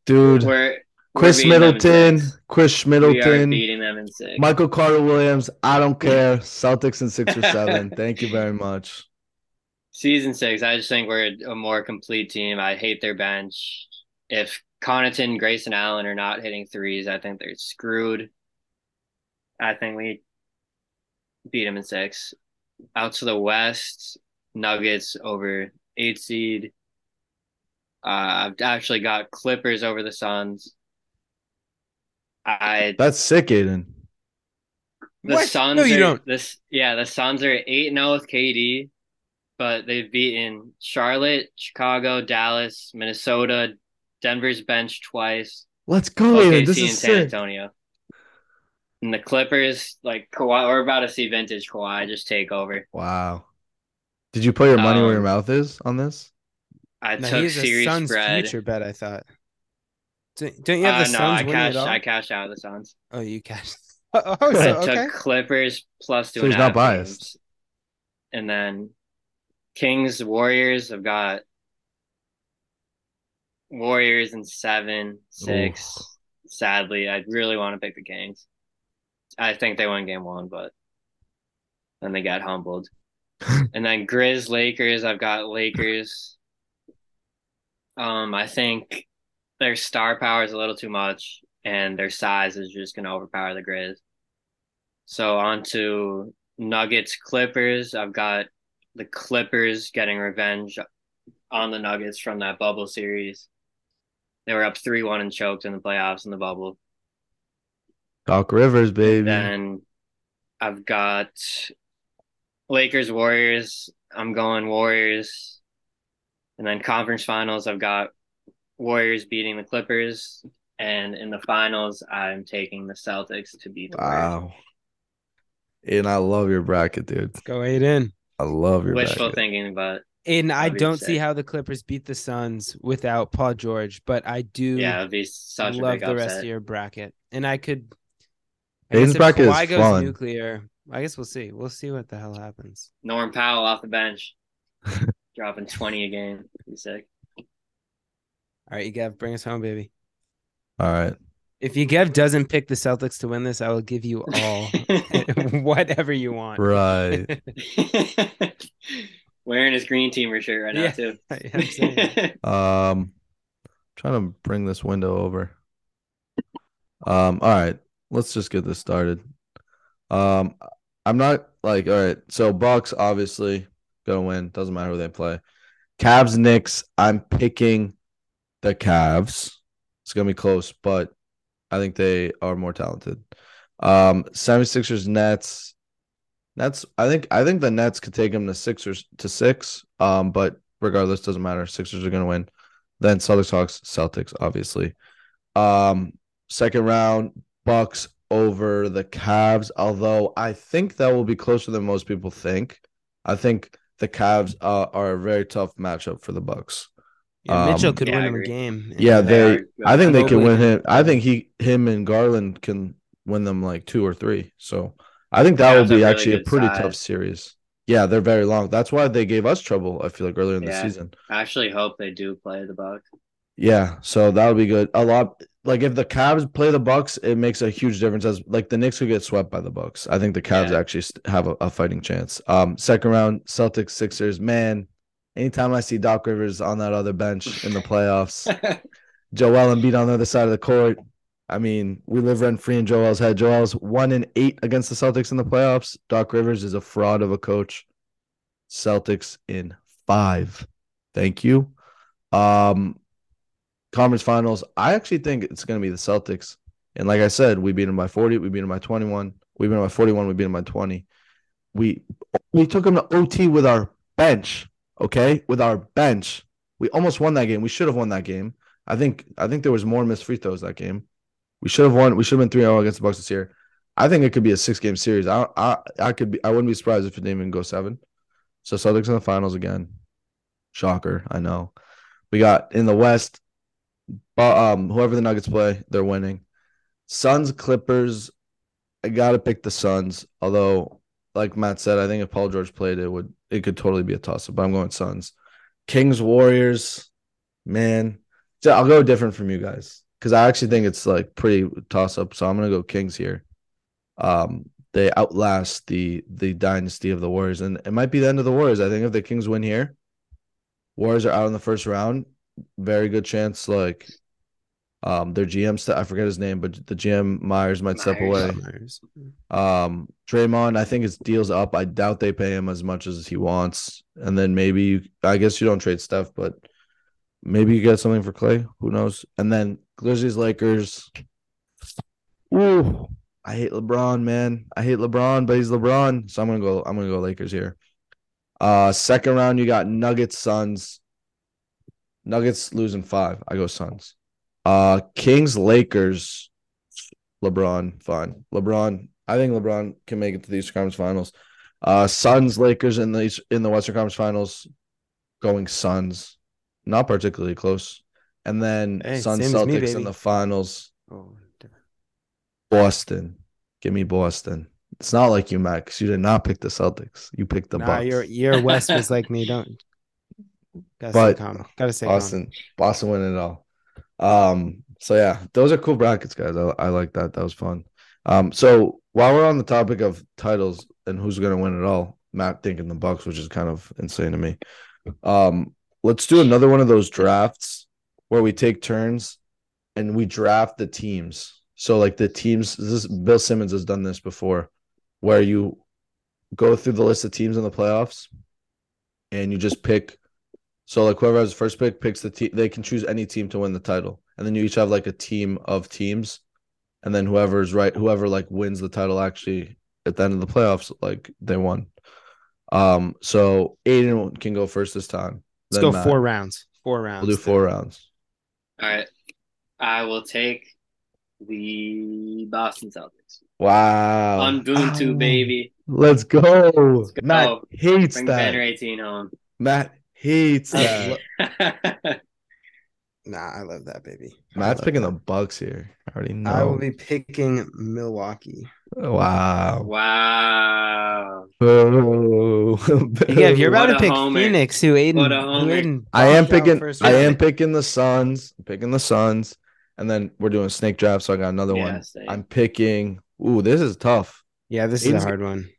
dude. we're Khris we're Middleton. Khris Middleton, beating them in six. Michael Carter Williams. I don't care. Celtics in six or seven. Thank you very much. Season six, I just think we're a more complete team. I hate their bench. If Connaughton, Grayson Allen are not hitting threes, I think they're screwed. I think we beat them in six. Out to the West, Nuggets over eight seed. Uh, I've actually got Clippers over the Suns. I That's sick, Aiden. the What? Suns No, you are, don't. This yeah, the Suns are eight and zero with KD, but they've beaten Charlotte, Chicago, Dallas, Minnesota, Denver's bench twice, Let's go, Aiden. This is San sick. Antonio. And the Clippers, like Kawhi, we're about to see vintage Kawhi just take over. Wow. Did you put your money where your Um, mouth is on this? I No, took he's a series Suns spread. future bet. I thought. Don't don't you have Uh, the no, Suns I cashed. all? I cashed out the Suns. Oh, you cashed. Oh, I so, took okay. Clippers plus two So he's a not half biased. games. And then Kings, Warriors, I've got Warriors in seven, six. Sadly, I really want to pick the Kings. I think they won game one, but then they got humbled. and then Grizz, Lakers, I've got Lakers. Um, I think their star power is a little too much, and their size is just going to overpower the Grizz. So on to Nuggets, Clippers. I've got the Clippers getting revenge on the Nuggets from that bubble series. They were up 3 1 and choked in the playoffs in the bubble. Doc Rivers, baby. Then I've got Lakers, Warriors. I'm going Warriors. And then conference finals, I've got Warriors beating the Clippers. And in the finals, I'm taking the Celtics to beat the Warriors. Wow. And I love your bracket, dude. Go eight in. I love your Wishful bracket. thinking, but And I don't see how the Clippers beat the Suns without Paul George, but I do yeah, it'd be such a love big the rest of your bracket. And I could I Hayden's guess if is Kawhi goes fun. nuclear, I guess we'll see. We'll see what the hell happens. Norm Powell off the bench, dropping 20 a game. Be sick. All right, you Gav, bring us home, baby. All right. If you Gav doesn't pick the Celtics to win this, I will give you all whatever you want. Right. Wearing his green teamer shirt right now, Yeah, too. I'm. Um trying to bring this window over. Um, all right, let's just get this started. Um, I'm not like all right, so Bucks obviously gonna win. Doesn't matter who they play. Cavs, Knicks, I'm picking the Cavs. It's gonna be close, but I think they are more talented. Um, 76ers, Nets. Nets, I think I think the Nets could take them to Sixers to six. Um, but regardless, doesn't matter. Sixers are gonna win. Then Celtics, Hawks, Celtics, obviously. Um, second round, Bucks over the Cavs. Although I think that will be closer than most people think. I think the Cavs uh, are a very tough matchup for the Bucks. Yeah, Mitchell Um, could Yeah, win him a game. Yeah, They they. are. I think they can win him. I think he, him, and Garland can win them like two or three. So I think that Cavs will be have really actually a pretty size. tough series. Yeah, they're very long. That's why they gave us trouble. I feel like earlier in the season. I actually hope they do play the Bucks. Yeah, so that'll be good. A lot like if the Cavs play the Bucks, it makes a huge difference. As like the Knicks could get swept by the Bucks. I think the Cavs Yeah. actually have a, a fighting chance. Um, second round, Celtics, Sixers. Man, anytime I see Doc Rivers on that other bench in the playoffs, Joel Embiid on the other side of the court. I mean, we live rent free in Joel's head. Joel's one in eight against the Celtics in the playoffs. Doc Rivers is a fraud of a coach. Celtics in five. Thank you. Um, conference finals. I actually think it's going to be the Celtics. And like I said, we beat them by 40. We beat them by 21. We beat them by 41. We beat them by 20. We we took them to OT with our bench. Okay, with our bench, we almost won that game. We should have won that game. I think I think there was more missed free throws that game. We should have won. We should have been 3-0 against the Bucks this year. I think it could be a six game series. I I I could be I wouldn't be surprised if it didn't even go seven. So Celtics in the finals again. Shocker, I know. We got in the West, but um whoever the Nuggets play, they're winning. Suns, Clippers. I gotta pick the Suns. Although, like Matt said, I think if Paul George played, it would it could totally be a toss up. But I'm going Suns. Kings, Warriors. Man, I'll go different from you guys because I actually think it's like pretty toss up. So I'm gonna go Kings here. Um, they outlast the the dynasty of the Warriors, and it might be the end of the Warriors. I think if the Kings win here, Warriors are out in the first round. Very good chance, like um, their GM, st- I forget his name, but the GM Myers might step away. Myers. Um, Draymond, I think his deal's up. I doubt they pay him as much as he wants. And then maybe you, I guess you don't trade Steph, but maybe you get something for Clay. Who knows? And then Grizzlies, Lakers. Ooh, I hate LeBron, man. I hate LeBron, but he's LeBron, so I'm gonna go. I'm gonna go Lakers here. Uh, second round, you got Nuggets, Suns. Nuggets losing five. I go Suns. Uh, Kings, Lakers. LeBron, fine. LeBron, I think LeBron can make it to the Eastern Conference Finals. Uh, Suns, Lakers in the in the Western Conference Finals, going Suns, not particularly close. And then Hey, Suns, as me, Celtics in the finals, Oh. Boston, Give me Boston. It's not like you, Max. You did not pick the Celtics. You picked the nah, Bucks. your your West was like me. Don't gotta But stay calm. Gotta stay calm. Boston, Boston winning it all. Um, so yeah, those are cool brackets, guys. I, I like that. That was fun. Um, so while we're on the topic of titles and who's gonna win it all, Matt thinking the Bucks, which is kind of insane to me. Um, let's do another one of those drafts where we take turns and we draft the teams. So like the teams, this is, Bill Simmons has done this before, where you go through the list of teams in the playoffs, and you just pick. So like whoever has the first pick picks the team. They can choose any team to win the title, and then you each have like a team of teams, and then whoever's right, whoever like wins the title actually at the end of the playoffs, like they won. Um, so Aiden can go first this time. Let's Then go Matt. four rounds. Four rounds. We'll do four rounds. All right. I will take the Boston Celtics. Wow. On Ubuntu, Ow. baby. Let's go. go. Matt hates Bring that. Banner 18 home. Matt hates that. Nah, I love that baby. Matt's picking that. the Bucks here. I already know. I will be picking Milwaukee. Wow. wow. Boo. Yeah, if you're What about to pick homer. Phoenix, who Aiden, who. Aiden I am picking I am picking the Suns. I'm picking the Suns. And then we're doing snake draft, so I got another Yeah, one. same. I'm picking. Ooh, this is tough. Yeah, this is a hard one.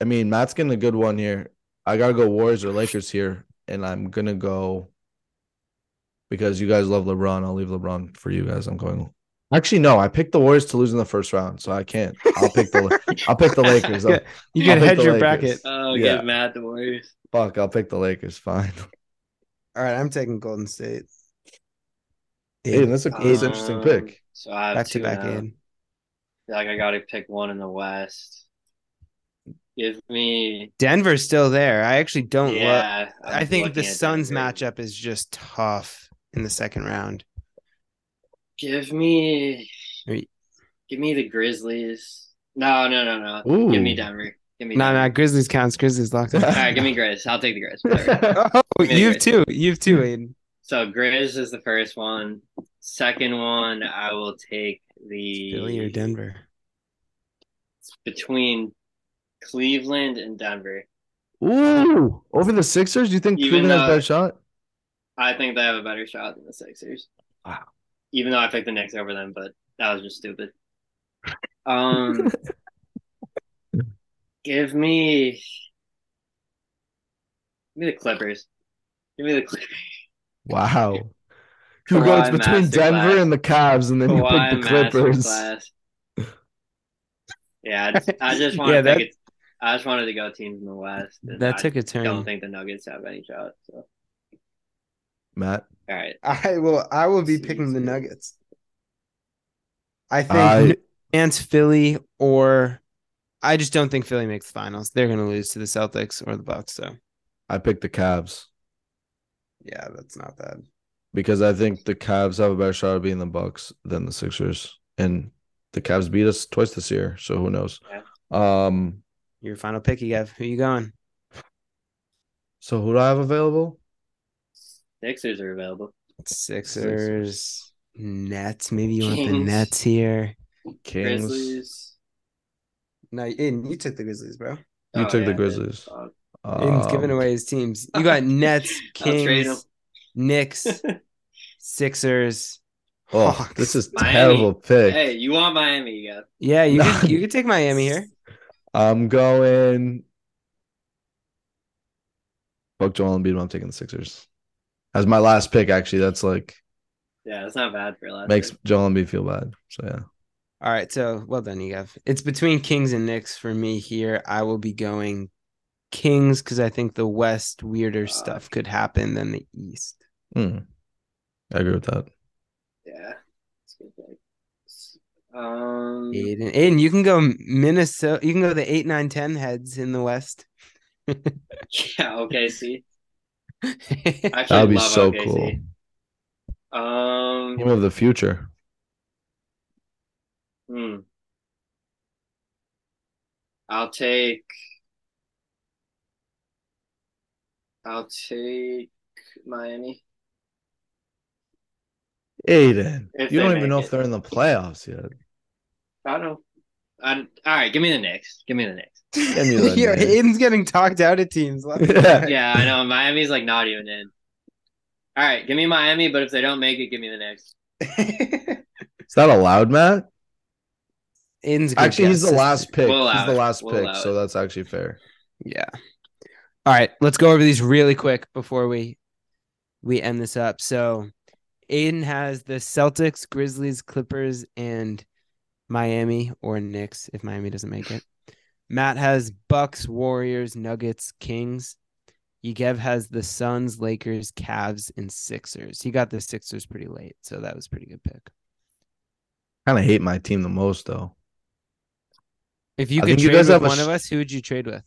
I mean, Matt's getting a good one here. I gotta go Warriors or Lakers here, and I'm gonna go because you guys love LeBron. I'll leave LeBron for you guys. I'm going. Actually, no, I picked the Warriors to lose in the first round, so I can't. I'll pick the I'll pick the Lakers. Yeah, You I'll can pick hedge your Lakers. bracket. Oh, Yeah. give Matt the Warriors. Fuck, I'll pick the Lakers. Fine. All right, I'm taking Golden State. Hey, that's a Um, that's an interesting pick. So I have back to two back now. in. feel like I got to pick one in the West. Give me. Denver's still there. I actually don't. Yeah, I I'm think the Suns matchup is just tough in the second round. Give me. Give me the Grizzlies. No, no, no, no. Ooh. Give me Denver. Give me. No, Denver. no, Grizzlies counts. Grizzlies locked in. All right, give me Grizz. I'll take the Grizz. Oh, the you have Grizz. two. You have two, Aiden. So Grizz is the first one. Second one, I will take the Philly or Denver? between Cleveland and Denver. Ooh, over the Sixers? Do you think Even Cleveland has a better shot? I think they have a better shot than the Sixers. Wow. Even though I picked the Knicks over them, but that was just stupid. Um, give me, give me the Clippers. Give me the Clippers. Wow. Who Kawhi go between masterclass. Denver and the Cavs, and then you Kawhi pick the Clippers. Yeah, I just, I just want Yeah, to that- pick it. I just wanted to go teams in the West. That I took a turn. I don't think the Nuggets have any shot. So, Matt, all right. I will. I will be picking the. Nuggets. I think I- New Philly, or I just don't think Philly makes the finals. They're going to lose to the Celtics or the Bucks. So I picked the Cavs yeah, that's not bad. because I think the Cavs have a better shot of being the Bucks than the Sixers, and the Cavs beat us twice this year, so who knows? Um, Your final pick, you have. Who you going? so who do I have available? Sixers are available. Sixers, Nets. Maybe you want the Nets here. Kings. Grizzlies. No, Aiden, you took the Grizzlies, bro. You Oh, took the yeah, I did. Grizzlies. Fuck. Aiden's giving Um, away his teams. You got Nets, I'll trade 'em. Kings, Knicks, Sixers. Oh, Hawks. this is Miami. terrible pick. Hey, you want Miami? You got Yeah, you Nah. could, you could take Miami here. I'm going. Fuck Joel Embiid. I'm taking the Sixers as my last pick. Actually, that's like yeah. It's not bad for a last. makes pick. Joel Embiid feel bad. So yeah, All right, so well done, you have. It's between Kings and Knicks for me here. I will be going Kings because I think the West weirder stuff could happen than the East. Hmm. I agree with that. Yeah. It's a good pick. Um. Aiden, Aiden, you can go Minnesota. You can go the eight, nine, ten heads in the West. Yeah. Okay. See. That would be so OKC. cool. Um. Team of the future. Hmm. I'll take. I'll take Miami. Aiden, If you don't even know it. if they're in the playoffs yet. I don't know. I, all right, give me the Knicks. Give me the Knicks. Give me the yeah, Aiden's getting talked out of teams. Yeah. Yeah, I know. Miami's like not even in. All right, give me Miami, but if they don't make it, give me the Knicks. Is that allowed, Matt? Aiden's good Actually, he's the last pick. We'll he's the last We'll pick, so that's actually fair. Yeah. All right, let's go over these really quick before we we end this up. So, Aiden has the Celtics, Grizzlies, Clippers, and Miami or Knicks if Miami doesn't make it. Matt has Bucks, Warriors, Nuggets, Kings. Yegev has the Suns, Lakers, Cavs, and Sixers. He got the Sixers pretty late, so that was a pretty good pick. Kind of hate my team the most, though. If you I could think you trade guys with a one sh- of us, who would you trade with?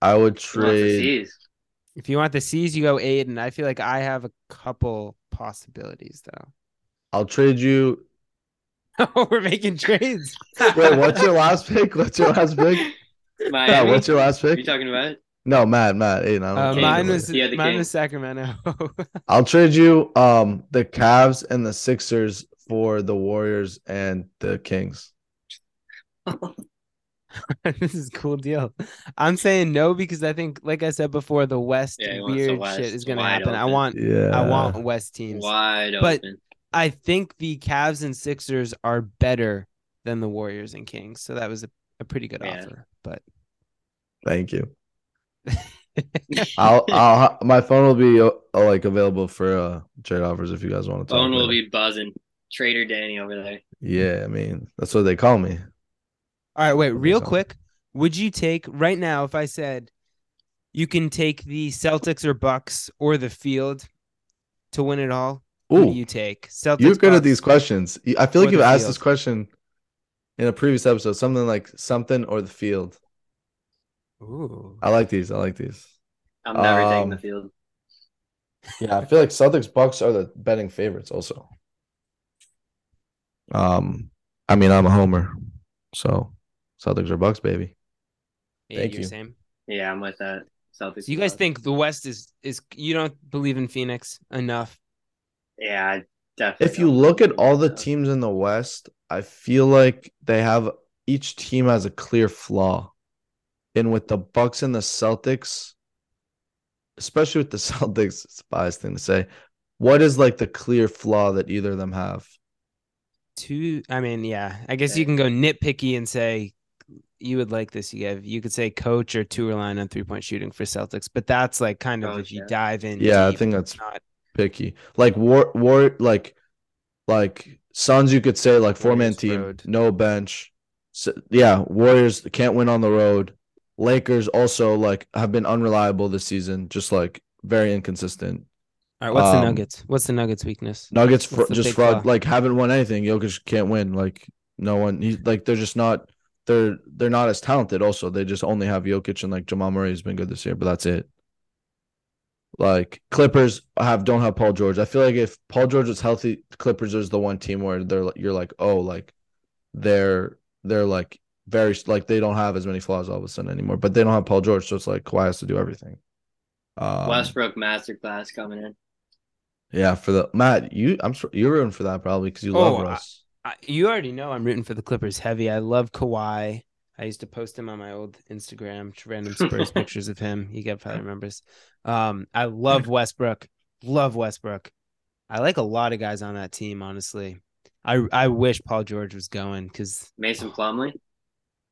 I would Who wants the trade. If you want the C's, you go Aiden. I feel like I have a couple possibilities though. I'll trade you. Oh, we're making trades. Wait, what's your last pick? What's your last pick? Yeah, Miami. what's your last Are you talking about? No, Matt, Matt, Aiden. I Uh, mine you. was mine Kings. was Sacramento. I'll trade you um the Cavs and the Sixers for the Warriors and the Kings. this is a cool deal. I'm saying no because I think, like I said before, the West Yeah, he wants the weird West shit is gonna wide happen. I want Yeah, I want West teams. Wide But- open. I think the Cavs and Sixers are better than the Warriors and Kings. So that was a, a pretty good Yeah. offer. But Thank you. I'll I'll my phone will be uh, like available for uh trade offers if you guys want to talk. Phone will be buzzing. Trader Danny over there. Yeah, I mean that's what they call me. All right, wait, real is that? quick. Would you take right now if I said you can take the Celtics or Bucks or the field to win it all? Who do you take? Celtics. you're good at these questions. I feel like you've asked field. this question in a previous episode. Something like something or the field. Ooh. I like these. I like these. I'm never Um, taking the field. Yeah, I feel like Celtics Bucks are the betting favorites also. Um, I mean I'm a homer, so Celtics or Bucks, baby. Yeah, Thank you're you. Same. Yeah, I'm with that. Celtics. So you guys Bucks. think the West is is you don't believe in Phoenix enough? Yeah, definitely. If you look at all the teams in the West, I feel like they have each team has a clear flaw. And with the Bucks and the Celtics, especially with the Celtics, it's a biased thing to say. What is like the clear flaw that either of them have? Two. I mean, yeah. I guess Yeah. you can go nitpicky and say you would like this. You have you could say coach or two line on three point shooting for Celtics, but that's like kind of Coach, if you dive in. Yeah, I think that's not. Picky. Like war war like like Suns you could say like four man team, road. no bench. So, yeah, Warriors can't win on the road. Lakers also like have been unreliable this season, just like very inconsistent. All right, what's the Um, Nuggets? What's the Nuggets' weakness? Nuggets fr- just fraud flaw? like haven't won anything. Jokic can't win. Like no one he's like they're just not they're they're not as talented also. They just only have Jokic and like Jamal Murray has been good this year, but that's it. Like Clippers have don't have Paul George. I feel like if Paul George was healthy, Clippers is the one team where they're you're like, oh, like they're they're like very like they don't have as many flaws all of a sudden anymore. But they don't have Paul George, so it's like Kawhi has to do everything. Um, Westbrook masterclass coming in. yeah, for the Matt, you I'm you're rooting for that probably because you Oh, love I- I, you already know I'm rooting for the Clippers heavy. I love Kawhi. I used to post him on my old Instagram, random Spurs pictures of him. You get probably remembers. Um, I love Westbrook. Love Westbrook. I like a lot of guys on that team, honestly. I I wish Paul George was going because Mason Plumlee.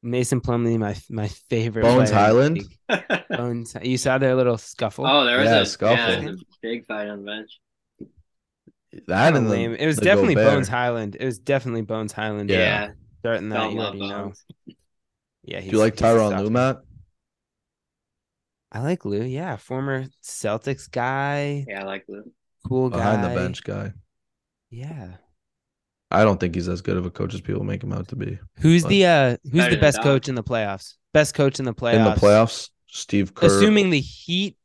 Mason Plumlee, my my favorite. Bones player in the Hyland? Bones. You saw their little scuffle. Oh, there was Yeah, a, scuffle. yeah, a big fight on the bench. That Kinda and the. It was definitely Bones Hyland. It was definitely Bones Hyland. Yeah. Yeah, starting that don't you love already know. Bones. Yeah, Do you like he's a Tyronn soft Lue. Matt? I like Lue. Yeah, former Celtics guy, Yeah, I like Lue. cool guy. Behind the bench guy. Yeah. I don't think he's as good of a coach as people make him out to be. Who's But- the uh who's the best coach in the playoffs? Best coach in the playoffs. In the playoffs, Steve Kerr. Assuming the Heat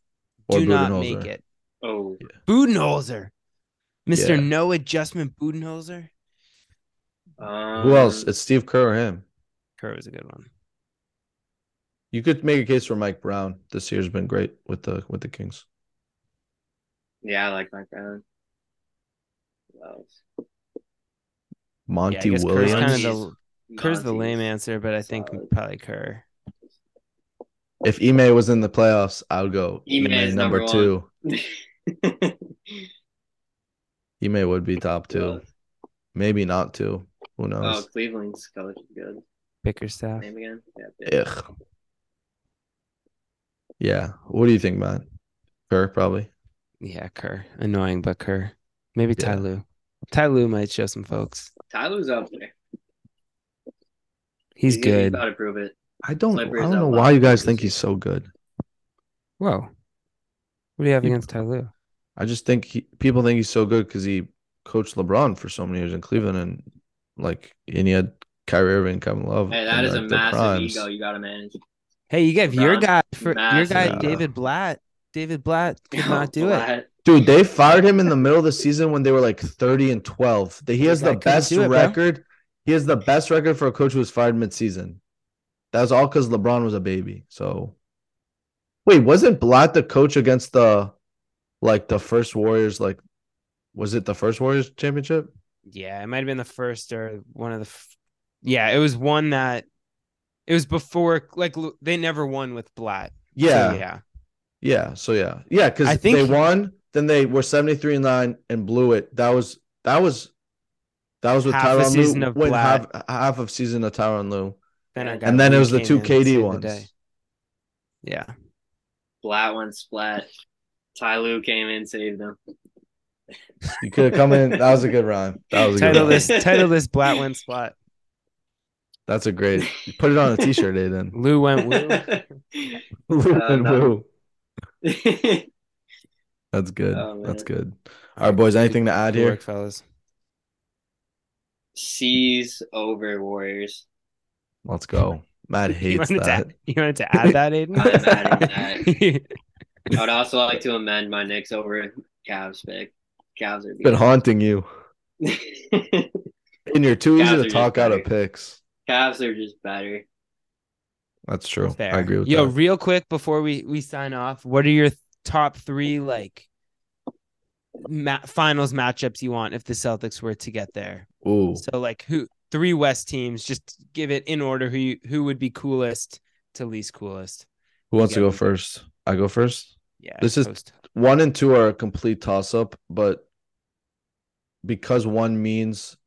do not make it. Oh, Budenholzer. Mr. Yeah. No Adjustment Budenholzer. um, Who else? It's Steve Kerr or him. Kerr was a good one. You could make a case for Mike Brown. This year's been great with the with the Kings. yeah, I like Mike Brown. Who else? Yeah, I Monty Kerr's Williams. kind of the Kerr's the lame answer, but I think solid. probably Kerr. If Ime was in the playoffs, I would go Ime Ime, is number, number two. one. Ime would be top two. Well, Maybe not two. Who knows? Oh, knows? Cleveland's coach is good. Bickerstaff. Name again? Yeah, Ugh. Yeah. What do you think, Matt? Kerr, probably. Yeah, Kerr. Annoying, but Kerr. Maybe Yeah. Ty Lue. Ty Lue might show some folks. Tyler's up there. He's gonna- good. about to prove it. I don't. I don't know why you guys think he's so good. Whoa. What do you have He- against Ty Lue? I just think he, people think he's so good because he coached LeBron for so many years in Cleveland, and like, and he had Kyrie Irving, Kevin Love. Hey, that in is a their- their massive primes. ego you got to manage. Hey, you gave your guy for your guy ego. David Blatt. David Blatt could not do it. Dude, they fired him in the middle of the season when they were like 30 and 12. That he has guy the best do it, bro. record. He has the best record for a coach who was fired mid-season. That was all because LeBron was a baby. So wait, wasn't Blatt the coach against the like the first Warriors? Like, was it the first Warriors championship? Yeah, it might have been the first or one of the. F- yeah, it was one that. It was before, like they never won with Blatt. So, Yeah. yeah. Yeah. So yeah. Yeah, because I think they won, then they were 73 and 9 and blew it. That was that was that was with Half a Tyronn season Lue. of win half Blatt. half of season of Tyronn Lue. Then our And guy And then it was the two in and KD ones. day. Yeah. Blatt went splat. Ty Lue came in, saved them. You could have come in. That was a good rhyme. That was a good Title rhyme. this title this Blatt went spot. That's a great. You put it on a t-shirt, Aiden. Lue went woo. Woo Uh, and no. woo. That's good. Oh, That's good. All right, boys. Anything to add Good here? work, fellas. C's over Warriors. Let's go. Matt You hates wanted, that. to, you wanted to add that, Aiden? I'm adding I would also like to amend my Knicks over Cavs pick. Cavs are Been haunting you. beating. And you're too easy Cavs are to talk out of better. picks. Cavs are just better. That's true. Fair. I agree with you. Yo, that. real quick before we we sign off, what are your top three like ma- finals matchups you want if the Celtics were to get there? Ooh. So like who three West teams? Just give it in order. Who you, who would be coolest to least coolest? Who wants to go first? I go first. Yeah, This is- post- One and two are a complete toss up, but because one means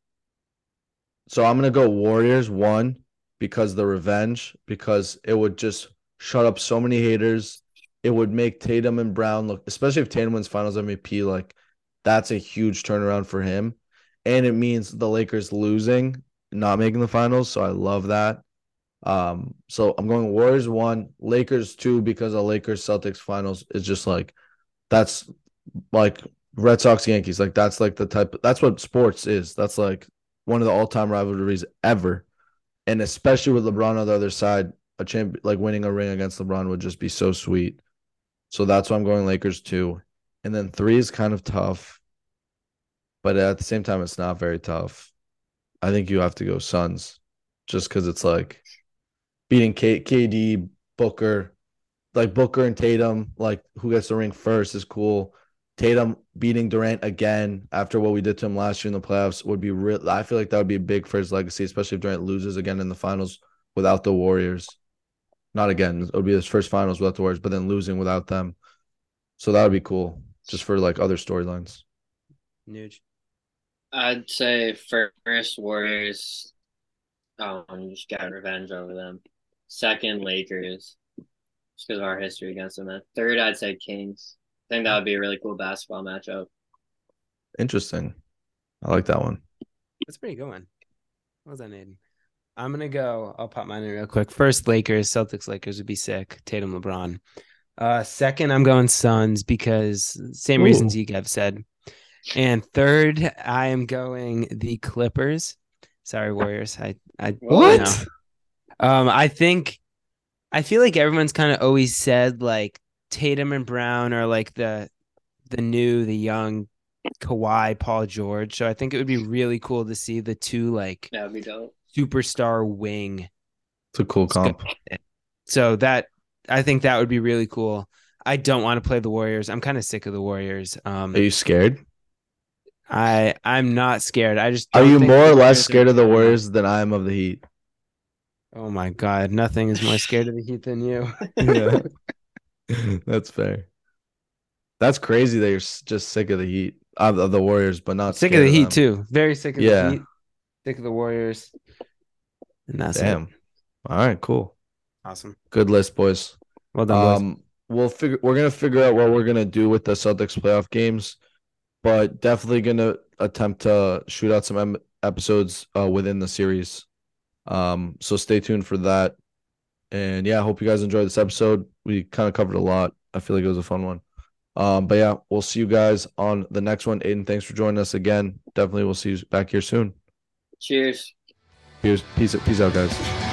so I'm gonna go Warriors one because the revenge, because it would just shut up so many haters. It would make Tatum and Brown look, especially if Tatum wins finals MVP, like that's a huge turnaround for him. And it means the Lakers losing, not making the finals. So I love that. Um, so I'm going Warriors one, Lakers two, because the Lakers Celtics finals is just like that's like Red Sox Yankees. Like that's like the type that's what sports is. That's like one of the all-time rivalries ever. And especially with LeBron on the other side, a champ like winning a ring against LeBron would just be so sweet. So that's why I'm going Lakers two. And then three is kind of tough. But at the same time, it's not very tough. I think you have to go Suns just because it's like beating K- KD, Booker, like Booker and Tatum, like who gets the ring first is cool. Tatum beating Durant again after what we did to him last year in the playoffs would be real. I feel like that would be big for his legacy, especially if Durant loses again in the finals without the Warriors. Not again, it would be his first finals without the Warriors, but then losing without them. So that would be cool just for like other storylines. Nuge. I'd say first Warriors. Um, just got revenge over them. Second Lakers, just because of our history against them. Third, I'd say Kings. I think that would be a really cool basketball matchup. Interesting. I like that one. That's a pretty good one. What was that, Aiden? I'm gonna go. I'll pop mine in real quick. First, Lakers, Celtics, Lakers would be sick. Tatum, LeBron. Uh, second, I'm going Suns because same reasons you have said. And third, I am going the Clippers. Sorry, Warriors. I, I What? no. Um, I think, I feel like everyone's kind of always said like Tatum and Brown are like the, the new, the young Kawhi, Paul George. So I think it would be really cool to see the two like That would be dope. superstar wing. It's a cool comp. So that I think that would be really cool. I don't want to play the Warriors. I'm kind of sick of the Warriors. Um, Are you scared? I I'm not scared. I just Are don't you think more or less Warriors are scared of the. Warriors than I am of the Heat? Oh my god, nothing is more scared of the Heat than you. Yeah. That's fair. That's crazy that you're just sick of the Heat of, of the Warriors, but not sick of scared the Heat too. Very sick of Yeah. the Heat. Sick of the Warriors. And that's it. Damn. All right, cool. Awesome. Good list, boys. Well done, boys. Um, we'll figure. We're gonna figure out what we're gonna do with the Celtics playoff games, but definitely gonna attempt to shoot out some em- episodes uh, within the series. Um, so stay tuned for that. And yeah, I hope you guys enjoyed this episode. We kind of covered a lot. I feel like it was a fun one. Um, but yeah, we'll see you guys on the next one. Aiden, thanks for joining us again. Definitely, we'll see you back here soon. Cheers. Peace, peace, peace out, guys.